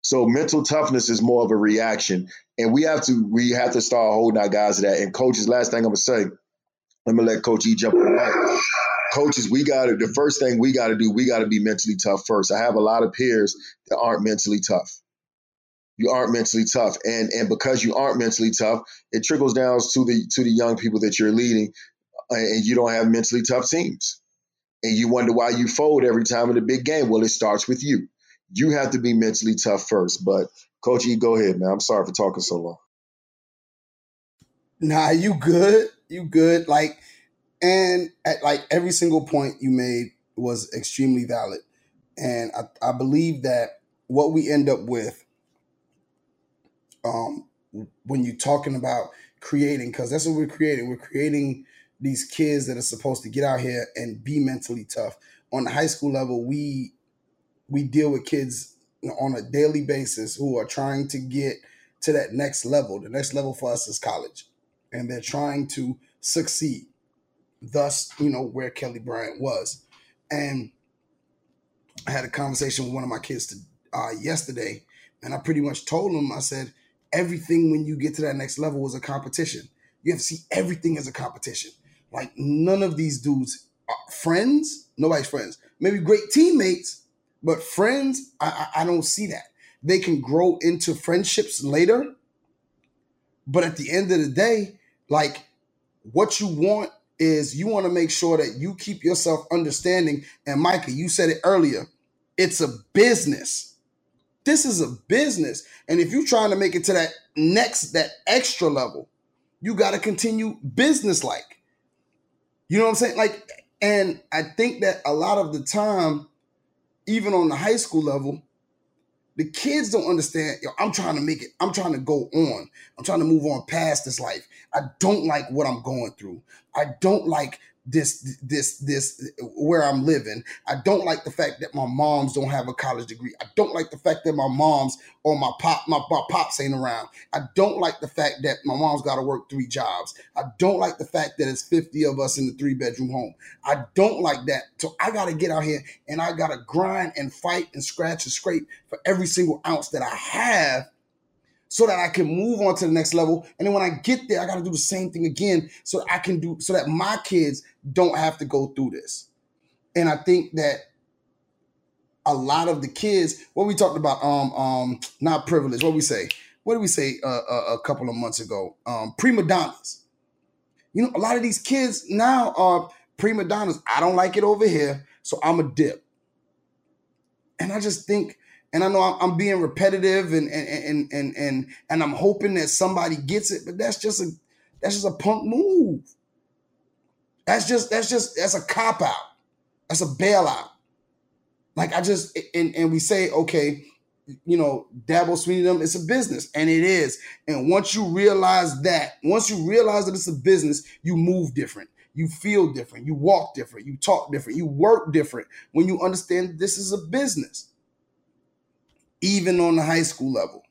So mental toughness is more of a reaction, and we have to we have to start holding our guys to that. And coaches, last thing I'm gonna say, I'm gonna let Coach E jump on that. Coaches, we got to the first thing we got to do, we got to be mentally tough first. I have a lot of peers that aren't mentally tough. You aren't mentally tough, and and because you aren't mentally tough, it trickles down to the to the young people that you're leading, uh, and you don't have mentally tough teams, and you wonder why you fold every time in a big game. Well, it starts with you you have to be mentally tough first. But Coach go ahead, man. I'm sorry for talking so long. Nah, you good. You good. Like, and at like every single point you made was extremely valid. And I, I believe that what we end up with, um, when you're talking about creating, because that's what we're creating. We're creating these kids that are supposed to get out here and be mentally tough. On the high school level, we we deal with kids on a daily basis who are trying to get to that next level. The next level for us is college, and they're trying to succeed. Thus, you know, where Kelly Bryant was. And I had a conversation with one of my kids to, uh, yesterday, and I pretty much told him, I said, everything when you get to that next level is a competition. You have to see everything as a competition. Like none of these dudes are friends. Nobody's friends. Maybe great teammates, but friends, I, I don't see that. They can grow into friendships later. But at the end of the day, like what you want is you want to make sure that you keep yourself understanding. And Micah, you said it earlier, it's a business. This is a business. And if you're trying to make it to that next, that extra level, you got to continue business like. You know what I'm saying? Like, and I think that a lot of the time, even on the high school level, the kids don't understand. Yo, I'm trying to make it. I'm trying to go on. I'm trying to move on past this life. I don't like what I'm going through. I don't like this this this where I'm living. I don't like the fact that my moms don't have a college degree. I don't like the fact that my moms or my pop my, my pops ain't around. I don't like the fact that my mom's got to work three jobs. I don't like the fact that it's 50 of us in the three bedroom home. I don't like that. So I got to get out here and I got to grind and fight and scratch and scrape for every single ounce that I have so that I can move on to the next level. And then when I get there, I got to do the same thing again so I can do so that my kids don't have to go through this. And I think that a lot of the kids, what we talked about, um, um, not privilege. What we say? What did we say uh, a, uh, a couple of months ago? Um, prima donnas. You know, a lot of these kids now are prima donnas. I don't like it over here, so I'm a dip. And I just think and I know I'm, being repetitive and and and and and and I'm hoping that somebody gets it, but that's just a that's just a punk move. That's just that's just that's a cop out. That's a bailout. Like I just and and we say okay, you know, Dabo Swinney them, it's a business, and it is. And once you realize that, once you realize that it's a business, you move different. You feel different. You walk different. You talk different. You work different when you understand this is a business even on the high school level.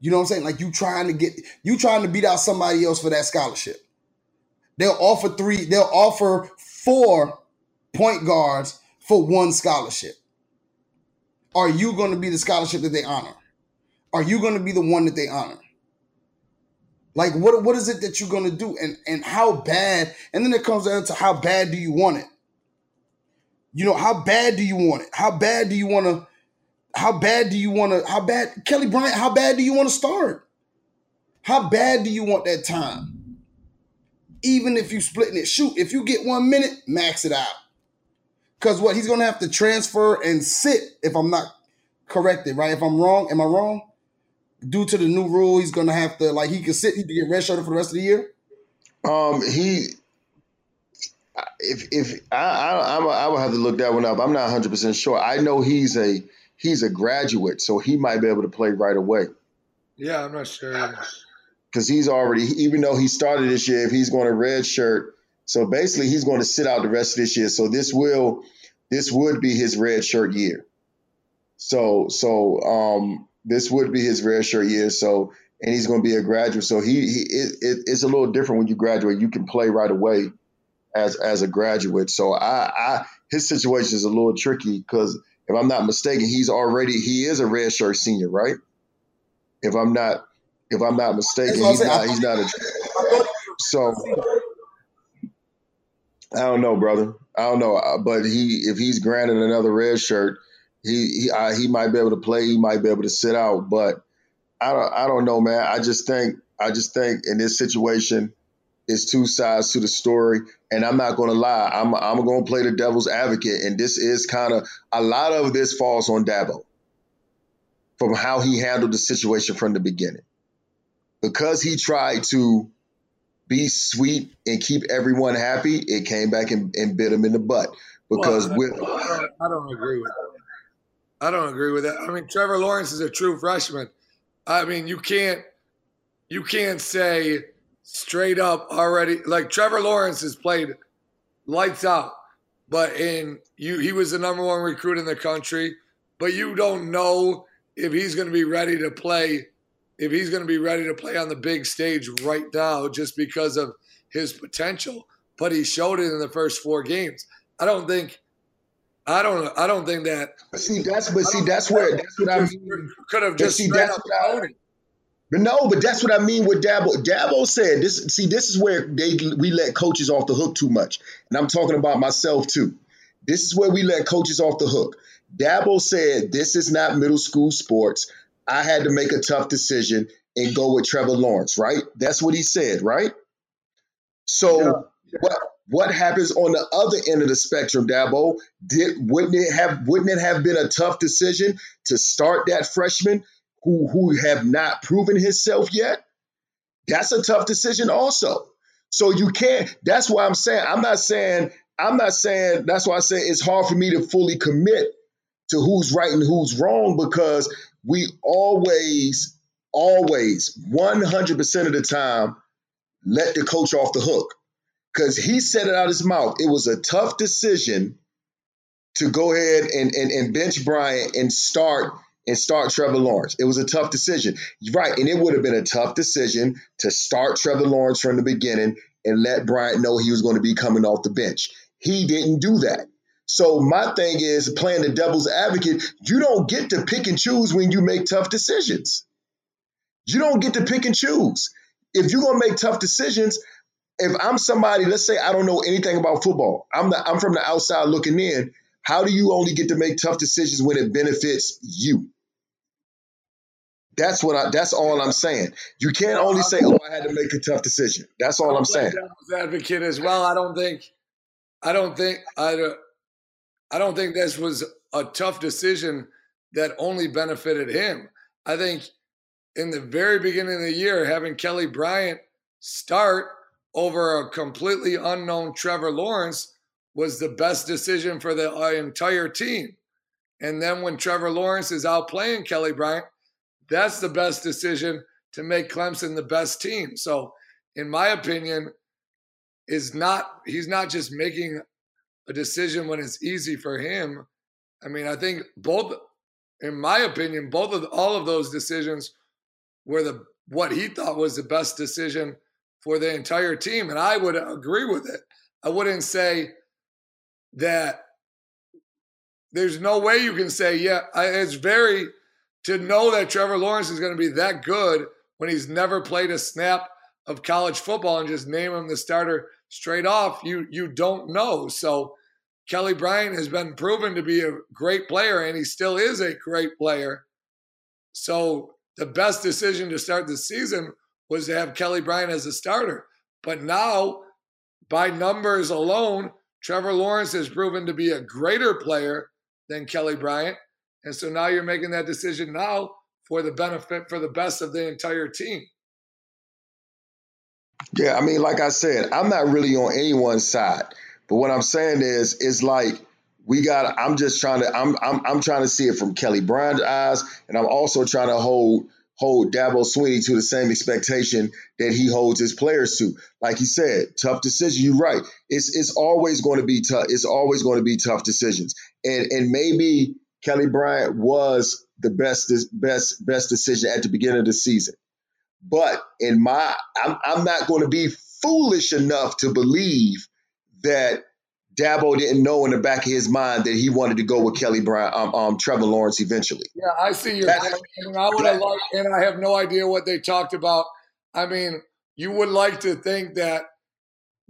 You know what I'm saying? Like you trying to get you trying to beat out somebody else for that scholarship. They'll offer three, they'll offer four point guards for one scholarship. Are you going to be the scholarship that they honor? Are you going to be the one that they honor? Like what what is it that you're going to do and and how bad and then it comes down to how bad do you want it? You know, how bad do you want it? How bad do you want to how bad do you want to? How bad, Kelly Bryant? How bad do you want to start? How bad do you want that time? Even if you splitting it, shoot. If you get one minute, max it out. Cause what he's gonna have to transfer and sit. If I'm not corrected, right? If I'm wrong, am I wrong? Due to the new rule, he's gonna have to like he can sit. He can get redshirted for the rest of the year. Um, he if if I I, I would have to look that one up. I'm not 100 percent sure. I know he's a he's a graduate, so he might be able to play right away Yeah, I'm not sure. because he's already even though he started this year, if he's going to red shirt, so basically he's going to sit out the rest of this year. So this will this would be his red shirt year. So so um this would be his red shirt year. So and he's going to be a graduate. So he, he it, it, it's a little different when you graduate. You can play right away as as a graduate. So I, I his situation is a little tricky because if I'm not mistaken, he's already he is a red shirt senior, right? If I'm not if I'm not mistaken, That's what I'm he's saying. not he's not a so I don't know, brother. I don't know, Uh, but he if he's granted another red shirt, he he uh, he might be able to play. He might be able to sit out, but I don't I don't know, man. I just think I just think in this situation, it's two sides to the story, and I'm not going to lie. I'm I'm going to play the devil's advocate, and this is kind of a lot of this falls on Dabo from how he handled the situation from the beginning, because he tried to be sweet and keep everyone happy. It came back and, and bit him in the butt because Well, with I don't, I don't agree with that. I don't agree with that. I mean, Trevor Lawrence is a true freshman. I mean, you can't you can't say straight up already like Trevor Lawrence has played lights out, but in you he was the number one recruit in the country, but you don't know if he's going to be ready to play if he's going to be ready to play on the big stage right now just because of his potential. But he showed it in the first four games. I don't think I don't I don't think that see that's but see that's where that's what I mean. could have just see, straight that's up what I- known it. But no, but that's what I mean with Dabo. Dabo said this. See, this is where they we let coaches off the hook too much, and I'm talking about myself too. This is where we let coaches off the hook. Dabo said this is not middle school sports. I had to make a tough decision and go with Trevor Lawrence. Right? That's what he said. Right? So what what happens on the other end of the spectrum, Dabo? Did wouldn't it have wouldn't it have been a tough decision to start that freshman who who have not proven himself yet? That's a tough decision also. So you can't. That's why I'm saying I'm not saying I'm not saying. That's why I say it's hard for me to fully commit to who's right and who's wrong because we always, always, 100% of the time let the coach off the hook because he said it out his mouth. It was a tough decision to go ahead and, and, and bench Bryant and start and start Trevor Lawrence. It was a tough decision. Right. And it would have been a tough decision to start Trevor Lawrence from the beginning and let Bryant know he was going to be coming off the bench. He didn't do that. So my thing is playing the devil's advocate, you don't get to pick and choose when you make tough decisions. You don't get to pick and choose. If you're going to make tough decisions, if I'm somebody, let's say I don't know anything about football, I'm the, I'm from the outside looking in. How do you only get to make tough decisions when it benefits you? That's what I. That's all I'm saying. You can't only say, "Oh, I had to make a tough decision." That's all I'm saying. Advocate as well. I don't think, I don't think, I don't, I don't think this was a tough decision that only benefited him. I think in the very beginning of the year, having Kelly Bryant start over a completely unknown Trevor Lawrence was the best decision for the uh, entire team. And then when Trevor Lawrence is out playing Kelly Bryant, that's the best decision to make Clemson the best team. So, in my opinion, is not he's not just making a decision when it's easy for him. I mean, I think both, in my opinion, both of all of those decisions were the what he thought was the best decision for the entire team, and I would agree with it. I wouldn't say that there's no way you can say, yeah, I, it's very to know that Trevor Lawrence is going to be that good when he's never played a snap of college football and just name him the starter straight off. You you don't know. So Kelly Bryant has been proven to be a great player, and he still is a great player. So the best decision to start the season was to have Kelly Bryant as a starter. But now, by numbers alone, Trevor Lawrence has proven to be a greater player than Kelly Bryant. And so now you're making that decision now for the benefit, for the best of the entire team. Yeah, I mean, like I said, I'm not really on anyone's side. But what I'm saying is, it's like we got. I'm just trying to. I'm I'm I'm trying to see it from Kelly Bryant's eyes, and I'm also trying to hold hold Dabo Swinney to the same expectation that he holds his players to. Like he said, tough decision. You're right. It's it's always going to be tough. It's always going to be tough decisions. And and maybe Kelly Bryant was the best best best decision at the beginning of the season. But in my I'm I'm not going to be foolish enough to believe that Dabo didn't know in the back of his mind that he wanted to go with Kelly Bryant, um, um Trevor Lawrence eventually. Yeah, I see your point. And I would have liked, and I have no idea what they talked about. I mean, you would like to think that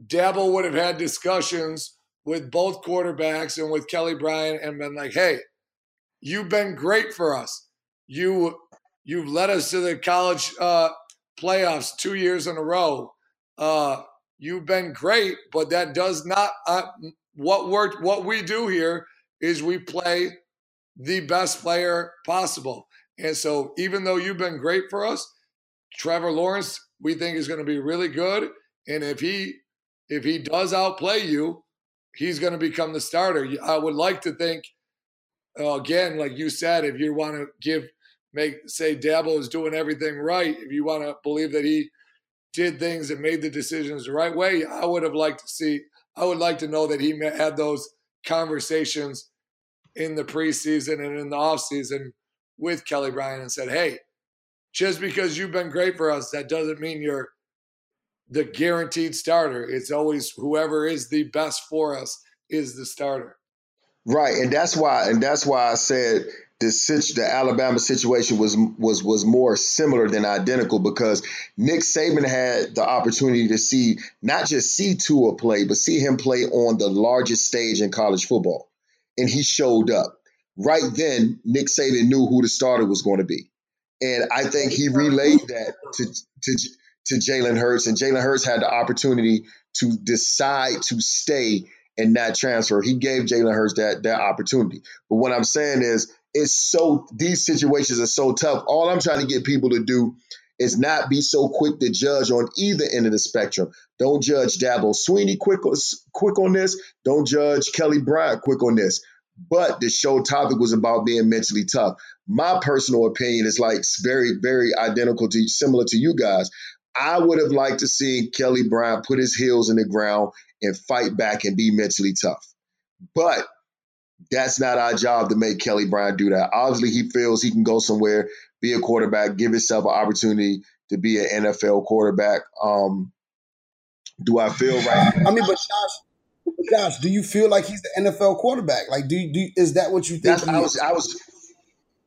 Dabo would have had discussions with both quarterbacks and with Kelly Bryant and been like, "Hey, you've been great for us. You you've led us to the college uh, playoffs two years in a row. Uh, you've been great, but that does not uh, what we're what we do here is we play the best player possible. And so even though you've been great for us, Trevor Lawrence we think is going to be really good and if he if he does outplay you, he's going to become the starter. I would like to think again like you said if you want to give make say Dabo is doing everything right, if you want to believe that he did things and made the decisions the right way. I would have liked to see, I would like to know that he had those conversations in the preseason and in the offseason with Kelly Bryant and said, hey, just because you've been great for us, that doesn't mean you're the guaranteed starter. It's always whoever is the best for us is the starter. Right, and that's why, and that's why I said the the Alabama situation was was was more similar than identical because Nick Saban had the opportunity to see not just see Tua play, but see him play on the largest stage in college football, and he showed up. Right then, Nick Saban knew who the starter was going to be, and I think he relayed that to to to Jalen Hurts, and Jalen Hurts had the opportunity to decide to stay and that transfer. He gave Jalen Hurts that that opportunity. But what I'm saying is it's so these situations are so tough. All I'm trying to get people to do is not be so quick to judge on either end of the spectrum. Don't judge Dabo Swinney quick quick on this. Don't judge Kelly Bryant quick on this. But the show topic was about being mentally tough. My personal opinion is like very, very identical to similar to you guys. I would have liked to see Kelly Bryant put his heels in the ground and fight back and be mentally tough. But that's not our job to make Kelly Bryant do that. Obviously, he feels he can go somewhere, be a quarterback, give himself an opportunity to be an NFL quarterback. Um, do I feel right? I mean, but Josh, Josh, do you feel like he's the NFL quarterback? Like, do, do is that what you think? I was, I was,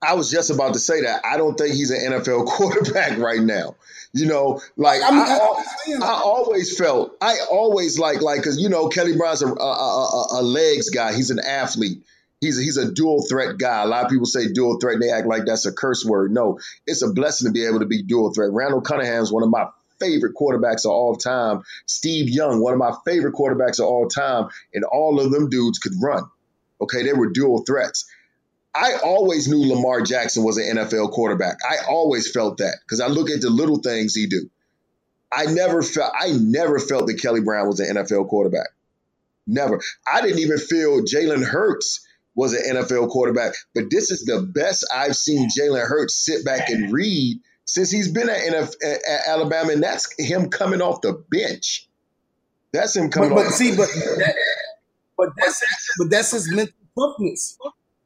I was just about to say that. I don't think he's an NFL quarterback right now. You know, like I, mean, I, I, I always felt, I always like, like, because you know, Kelly Bryant's a, a, a, a, legs guy. He's an athlete. He's a, he's a dual threat guy. A lot of people say dual threat, and they act like that's a curse word. No, it's a blessing to be able to be dual threat. Randall Cunningham's one of my favorite quarterbacks of all time. Steve Young, one of my favorite quarterbacks of all time, and all of them dudes could run. Okay, they were dual threats. I always knew Lamar Jackson was an NFL quarterback. I always felt that because I look at the little things he do. I never felt I never felt that Kelly Brown was an NFL quarterback. Never. I didn't even feel Jalen Hurts was an NFL quarterback. But this is the best I've seen Jalen Hurts sit back and read since he's been at, NFL, at Alabama, and that's him coming off the bench. That's him coming. But, but see, but that, but that's but that's his mental toughness.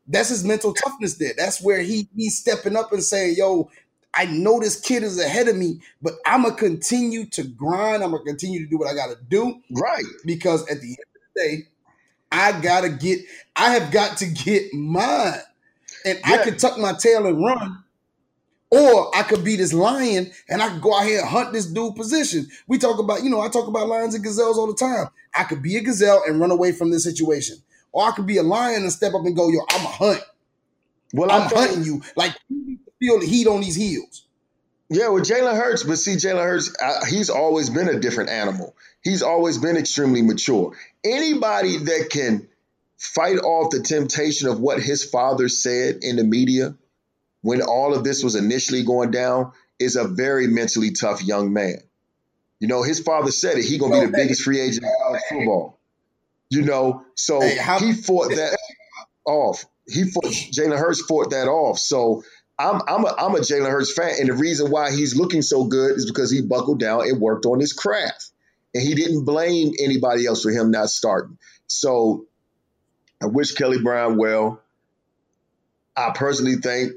That's his mental toughness there. That's where he he's stepping up and saying, yo, I know this kid is ahead of me, but I'm gonna continue to grind. I'm gonna continue to do what I gotta do. Right. Because at the end of the day, I gotta get, I have got to get mine. And yeah. I could tuck my tail and run, or I could be this lion and I could go out here and hunt this dude position. We talk about, you know, I talk about lions and gazelles all the time. I could be a gazelle and run away from this situation. Or I could be a lion and step up and go, yo, I'm a hunt. Well, I'm hunting you. Like you need to feel the heat on these heels. Yeah, with Jalen Hurts, but see, Jalen Hurts, uh, he's always been a different animal. He's always been extremely mature. Anybody that can fight off the temptation of what his father said in the media when all of this was initially going down is a very mentally tough young man. You know, his father said it. He gonna be the biggest free agent in college football. You know, so Hey, how- he fought that off. He fought Jalen Hurts fought that off. So I'm I'm a I'm a Jalen Hurts fan, and the reason why he's looking so good is because he buckled down and worked on his craft, and he didn't blame anybody else for him not starting. So I wish Kelly Brown well. I personally think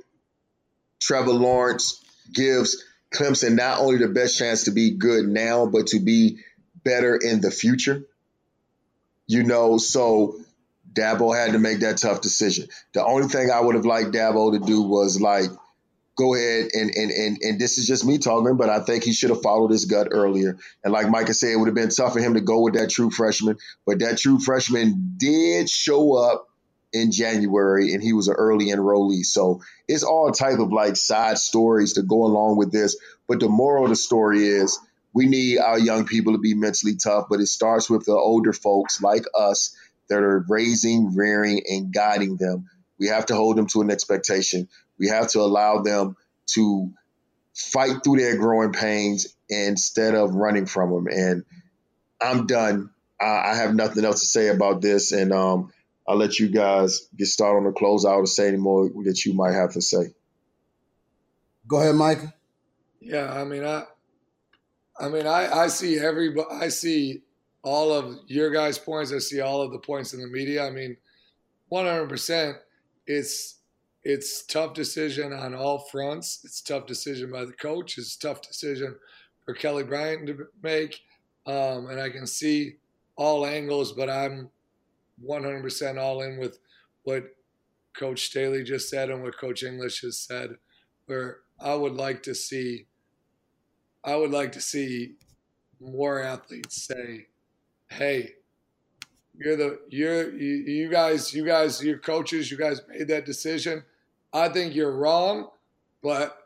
Trevor Lawrence gives Clemson not only the best chance to be good now, but to be better in the future. You know, so Dabo had to make that tough decision. The only thing I would have liked Dabo to do was like go ahead and and and and this is just me talking, but I think he should have followed his gut earlier. And like Micah said, it would have been tough for him to go with that true freshman, but that true freshman did show up in January and he was an early enrollee. So it's all type of like side stories to go along with this. But the moral of the story is we need our young people to be mentally tough, but it starts with the older folks like us that are raising, rearing, and guiding them. We have to hold them to an expectation. We have to allow them to fight through their growing pains instead of running from them. And I'm done. I, I have nothing else to say about this. And um, I'll let you guys get started on the close. closeout or say any more that you might have to say. Go ahead, Micah. Yeah, I mean, I, I mean, I, I see every, I see all of your guys' points. I see all of the points in the media. I mean, one hundred percent. It's it's tough decision on all fronts. It's tough decision by the coach. It's tough decision for Kelly Bryant to make, um, and I can see all angles. But I'm one hundred percent all in with what Coach Staley just said and what Coach English has said. Where I would like to see I would like to see more athletes say, "Hey, you're the you're you, you guys you guys your coaches you guys made that decision. I think you're wrong, but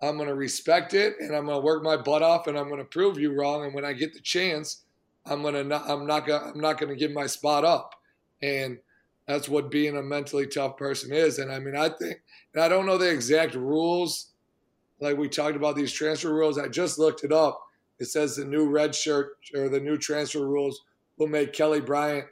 I'm going to respect it and I'm going to work my butt off and I'm going to prove you wrong. And when I get the chance, I'm going to not, I'm not going to, I'm not going to give my spot up. And that's what being a mentally tough person is. And I mean, I think and I don't know the exact rules like we talked about these transfer rules. I just looked it up. It says the new red shirt or the new transfer rules will make Kelly Bryant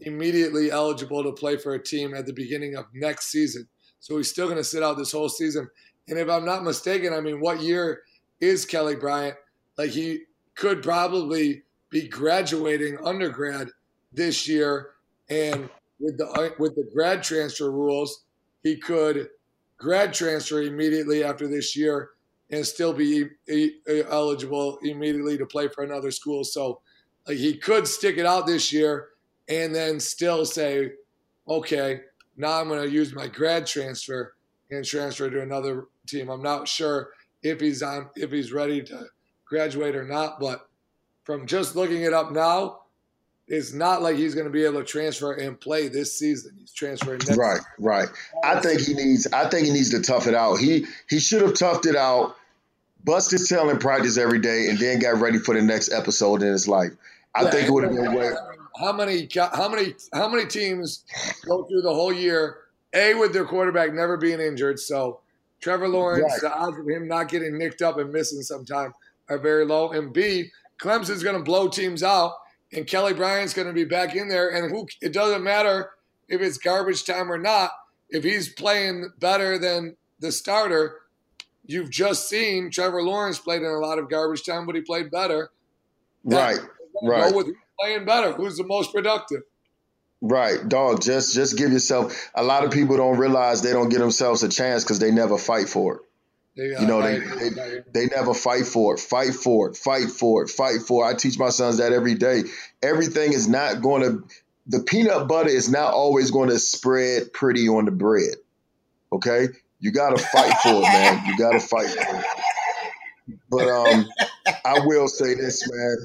immediately eligible to play for a team at the beginning of next season. So he's still going to sit out this whole season. And if I'm not mistaken, I mean, what year is Kelly Bryant? Like he could probably be graduating undergrad this year, and with the with the grad transfer rules, he could grad transfer immediately after this year and still be e- e- eligible immediately to play for another school. So like he could stick it out this year and then still say, okay, now I'm going to use my grad transfer and transfer to another team. I'm not sure if he's on if he's ready to graduate or not, but from just looking it up now, it's not like he's going to be able to transfer and play this season. He's transferring next Right, right. I think he needs. I think he needs to tough it out. He he should have toughed it out, bust his tail in practice every day, and then got ready for the next episode in his life. I think it would have been way. How many? How many? How many teams go through the whole year? A with their quarterback never being injured, so Trevor Lawrence, Right. the odds of him not getting nicked up and missing sometime are very low. And B, Clemson's going to blow teams out, and Kelly Bryant's going to be back in there. And who? It doesn't matter if it's garbage time or not. If he's playing better than the starter, you've just seen Trevor Lawrence played in a lot of garbage time, but he played better. Right, right. Go with who's playing better. Who's the most productive? right, dog. Just just give yourself. A lot of people don't realize they don't give themselves a chance because they never fight for it. You know, they, they they never fight for it. Fight for it. Fight for it. Fight for it. I teach my sons that every day. Everything is not going to. The peanut butter is not always going to spread pretty on the bread. Okay, you got to fight for it, man. You got to fight for it. But um, I will say this, man.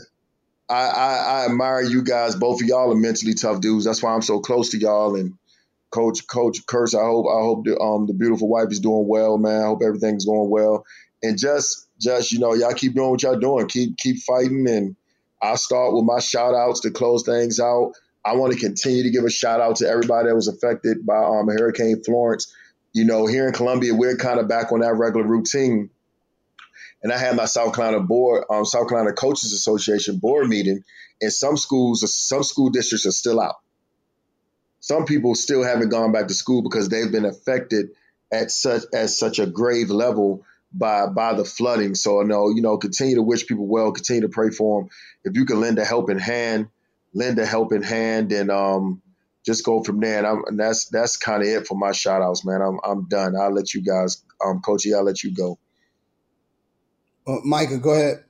I, I I admire you guys. Both of y'all are mentally tough dudes. That's why I'm so close to y'all. And Coach Coach Kurtz, I hope I hope the um the beautiful wife is doing well, man. I hope everything's going well. And just just you know, y'all keep doing what y'all doing. Keep keep fighting. And I'll start with my shout outs to close things out. I want to continue to give a shout out to everybody that was affected by um Hurricane Florence. You know, here in Columbia, we're kind of back on that regular routine. And I had my South Carolina board, um, South Carolina Coaches Association board meeting, and some schools, some school districts are still out. Some people still haven't gone back to school because they've been affected at such at such a grave level by by the flooding. So no, you know, continue to wish people well, continue to pray for them. If you can lend a helping hand, lend a helping hand, and um, just go from there. And, and that's that's kind of it for my shout outs, man. I'm I'm done. I'll let you guys, um, Coachy, I'll let you go. Uh, Micah, go ahead.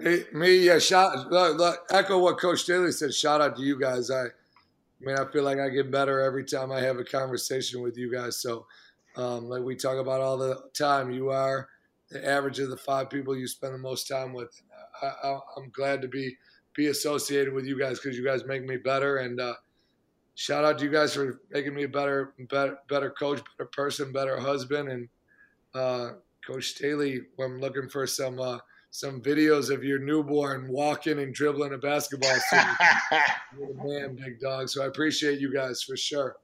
Me, me yeah, shout, look, look, echo what Coach Staley said. Shout out to you guys. I, I mean, I feel like I get better every time I have a conversation with you guys. So, um, like we talk about all the time, you are the average of the five people you spend the most time with. I, am glad to be be associated with you guys because you guys make me better. And uh, shout out to you guys for making me a better, better, better coach, better person, better husband. And uh, Coach Staley, I'm looking for some uh, some videos of your newborn walking and dribbling a basketball. Man, big dog. So I appreciate you guys for sure.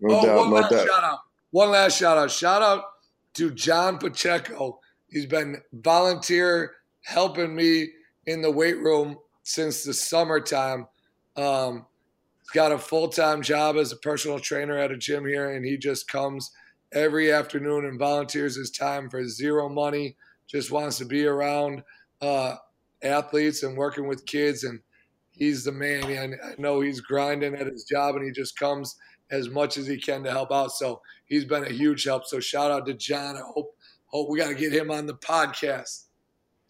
No oh, doubt, one no last doubt. shout out. One last shout out. Shout out to John Pacheco. He's been volunteer helping me in the weight room since the summertime. Um, he's got a full time job as a personal trainer at a gym here, and he just comes every afternoon and volunteers his time for zero money. Just wants to be around uh, athletes and working with kids, and he's the man. I know he's grinding at his job, and he just comes as much as he can to help out. So he's been a huge help. So shout out to John. I hope hope we got to get him on the podcast.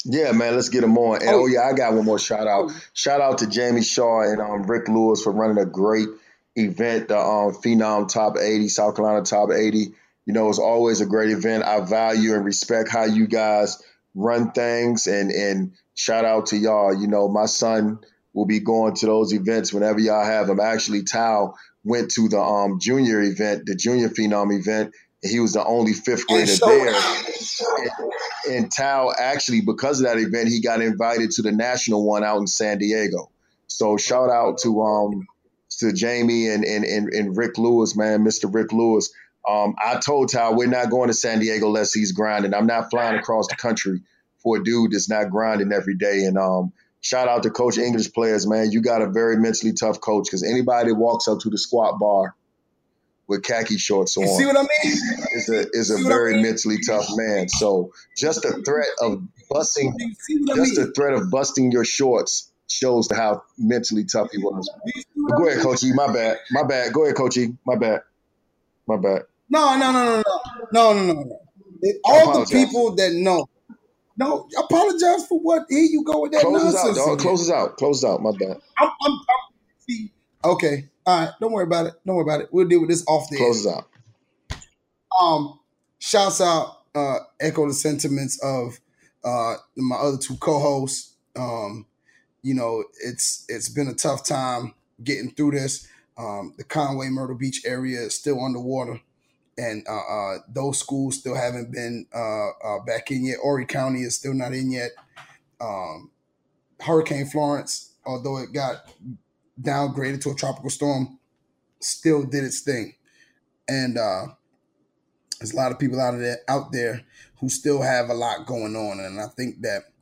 Yeah, man, let's get him on. And oh, oh yeah, I got one more shout out. Shout out to Jamie Shaw and um, Rick Lewis for running a great event, the um, Phenom Top 80, South Carolina Top 80. You know, it's always a great event. I value and respect how you guys run things and and shout out to y'all. You know, my son will be going to those events whenever y'all have them. Actually, Tao went to the um, junior event, the junior phenom event, and he was the only fifth grader there. And, and Tao actually, because of that event, he got invited to the national one out in San Diego. So shout out to um to Jamie and and and, and Rick Lewis, man, Mr. Rick Lewis. Um, I told Ty we're not going to San Diego unless he's grinding. I'm not flying across the country for a dude that's not grinding every day. And um, shout out to Coach English players, man. You got a very mentally tough coach because anybody that walks up to the squat bar with khaki shorts on. You see what I mean? Is a is a very I mean? mentally tough man. So just the threat of busting, just mean? the threat of busting your shorts shows how mentally tough he was. Go ahead, Coachy. My bad. My bad. Go ahead, Coachy. My bad. My bad. No, no, no, no, no, no, no, no. All the people that know. No, apologize for what? Here you go with that Close nonsense. Out, dog. Close out. Close out. My bad. I'm, I'm, I'm, see, okay. All right. Don't worry about it. Don't worry about it. We'll deal with this off the Close out. Um, shouts out, uh, echo the sentiments of uh my other two co-hosts. Um, you know, it's it's been a tough time getting through this. Um, the Conway Myrtle Beach area is still underwater, and uh, uh, those schools still haven't been uh, uh, back in yet. Horry County is still not in yet. Um, Hurricane Florence, although it got downgraded to a tropical storm, still did its thing, and uh, there's a lot of people out of there out there who still have a lot going on, and I think that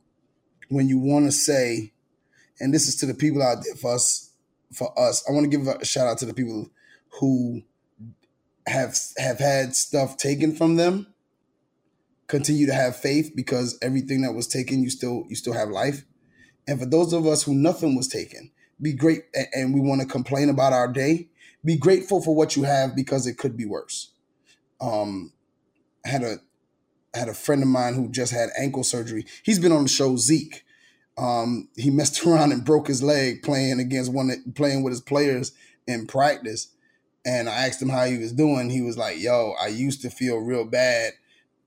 when you want to say, and this is to the people out there for us for us. I want to give a shout out to the people who have have had stuff taken from them. Continue to have faith because everything that was taken, you still you still have life. And for those of us who nothing was taken, be great and we want to complain about our day. Be grateful for what you have because it could be worse. Um, I had a I had a friend of mine who just had ankle surgery. He's been on the show Zeke um, he messed around and broke his leg playing against one playing with his players in practice. And I asked him how he was doing. He was like, "Yo, I used to feel real bad.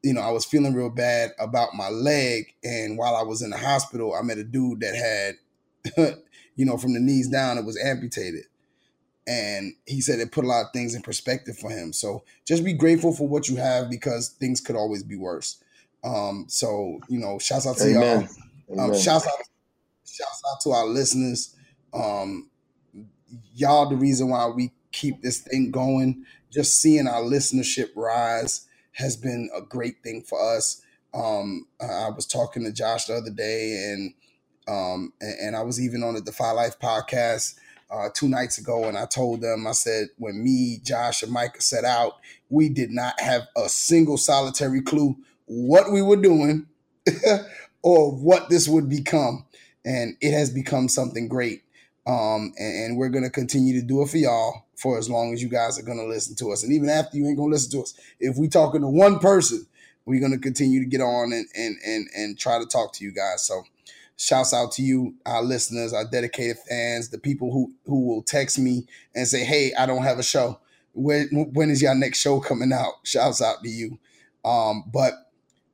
You know, I was feeling real bad about my leg. And while I was in the hospital, I met a dude that had, you know, from the knees down, it was amputated." And he said it put a lot of things in perspective for him. So just be grateful for what you have because things could always be worse. Um, so you know, shouts out to Amen. y'all um, shouts out, shouts out to our listeners. Um, y'all, the reason why we keep this thing going. Just seeing our listenership rise has been a great thing for us. Um, I was talking to Josh the other day, and um, and, I was even on the Defy Life podcast uh, two nights ago, and I told them, I said, when me, Josh, and Micah set out, we did not have a single solitary clue what we were doing or what this would become. And it has become something great. Um, and, and we're to continue to do it for y'all for as long as you guys are to listen to us. And even after you ain't to listen to us, if we talking to one person, we're to continue to get on and, and, and, and try to talk to you guys. So, Shouts out to you, our listeners, our dedicated fans, the people who who will text me and say, "Hey, I don't have a show. When when is your next show coming out?" Shouts out to you. Um, but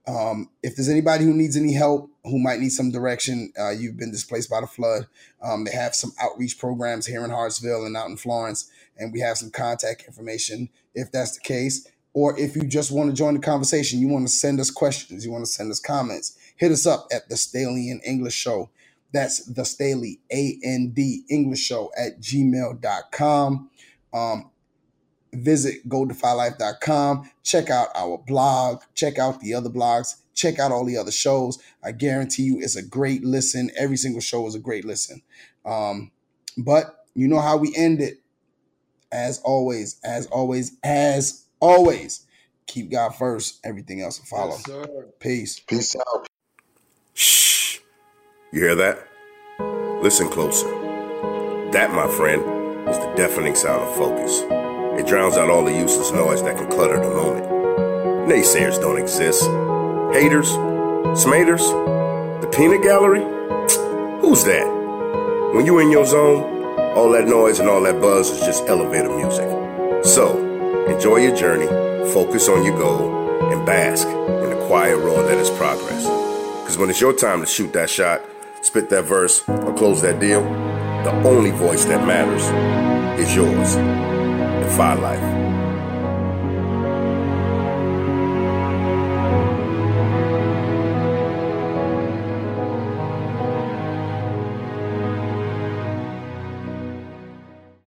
um, if there's anybody who needs any help, who might need some direction, uh, you've been displaced by the flood. Um, they have some outreach programs here in Hartsville and out in Florence, and we have some contact information if that's the case. Or if you just want to join the conversation, you want to send us questions, you want to send us comments, hit us up at the Staley and English Show. That's the Staley, A N D English Show at gmail.com. Um, visit godefylife.com. Check out our blog. Check out the other blogs. Check out all the other shows. I guarantee you it's a great listen. Every single show is a great listen. Um, but you know how we end it. As always, as always, as always, keep God first. Everything else will follow. Yes. Peace. Peace out. Shh. You hear that? Listen closer. That, my friend, is the deafening sound of focus. It drowns out all the useless noise that can clutter the moment. Naysayers don't exist. Haters? Smaters? The peanut gallery? Who's that? When you're in your zone, all that noise and all that buzz is just elevator music. So, enjoy your journey, focus on your goal, and bask in the quiet roar that is progress. Because when it's your time to shoot that shot, spit that verse, or close that deal, the only voice that matters is yours. Simplify Life.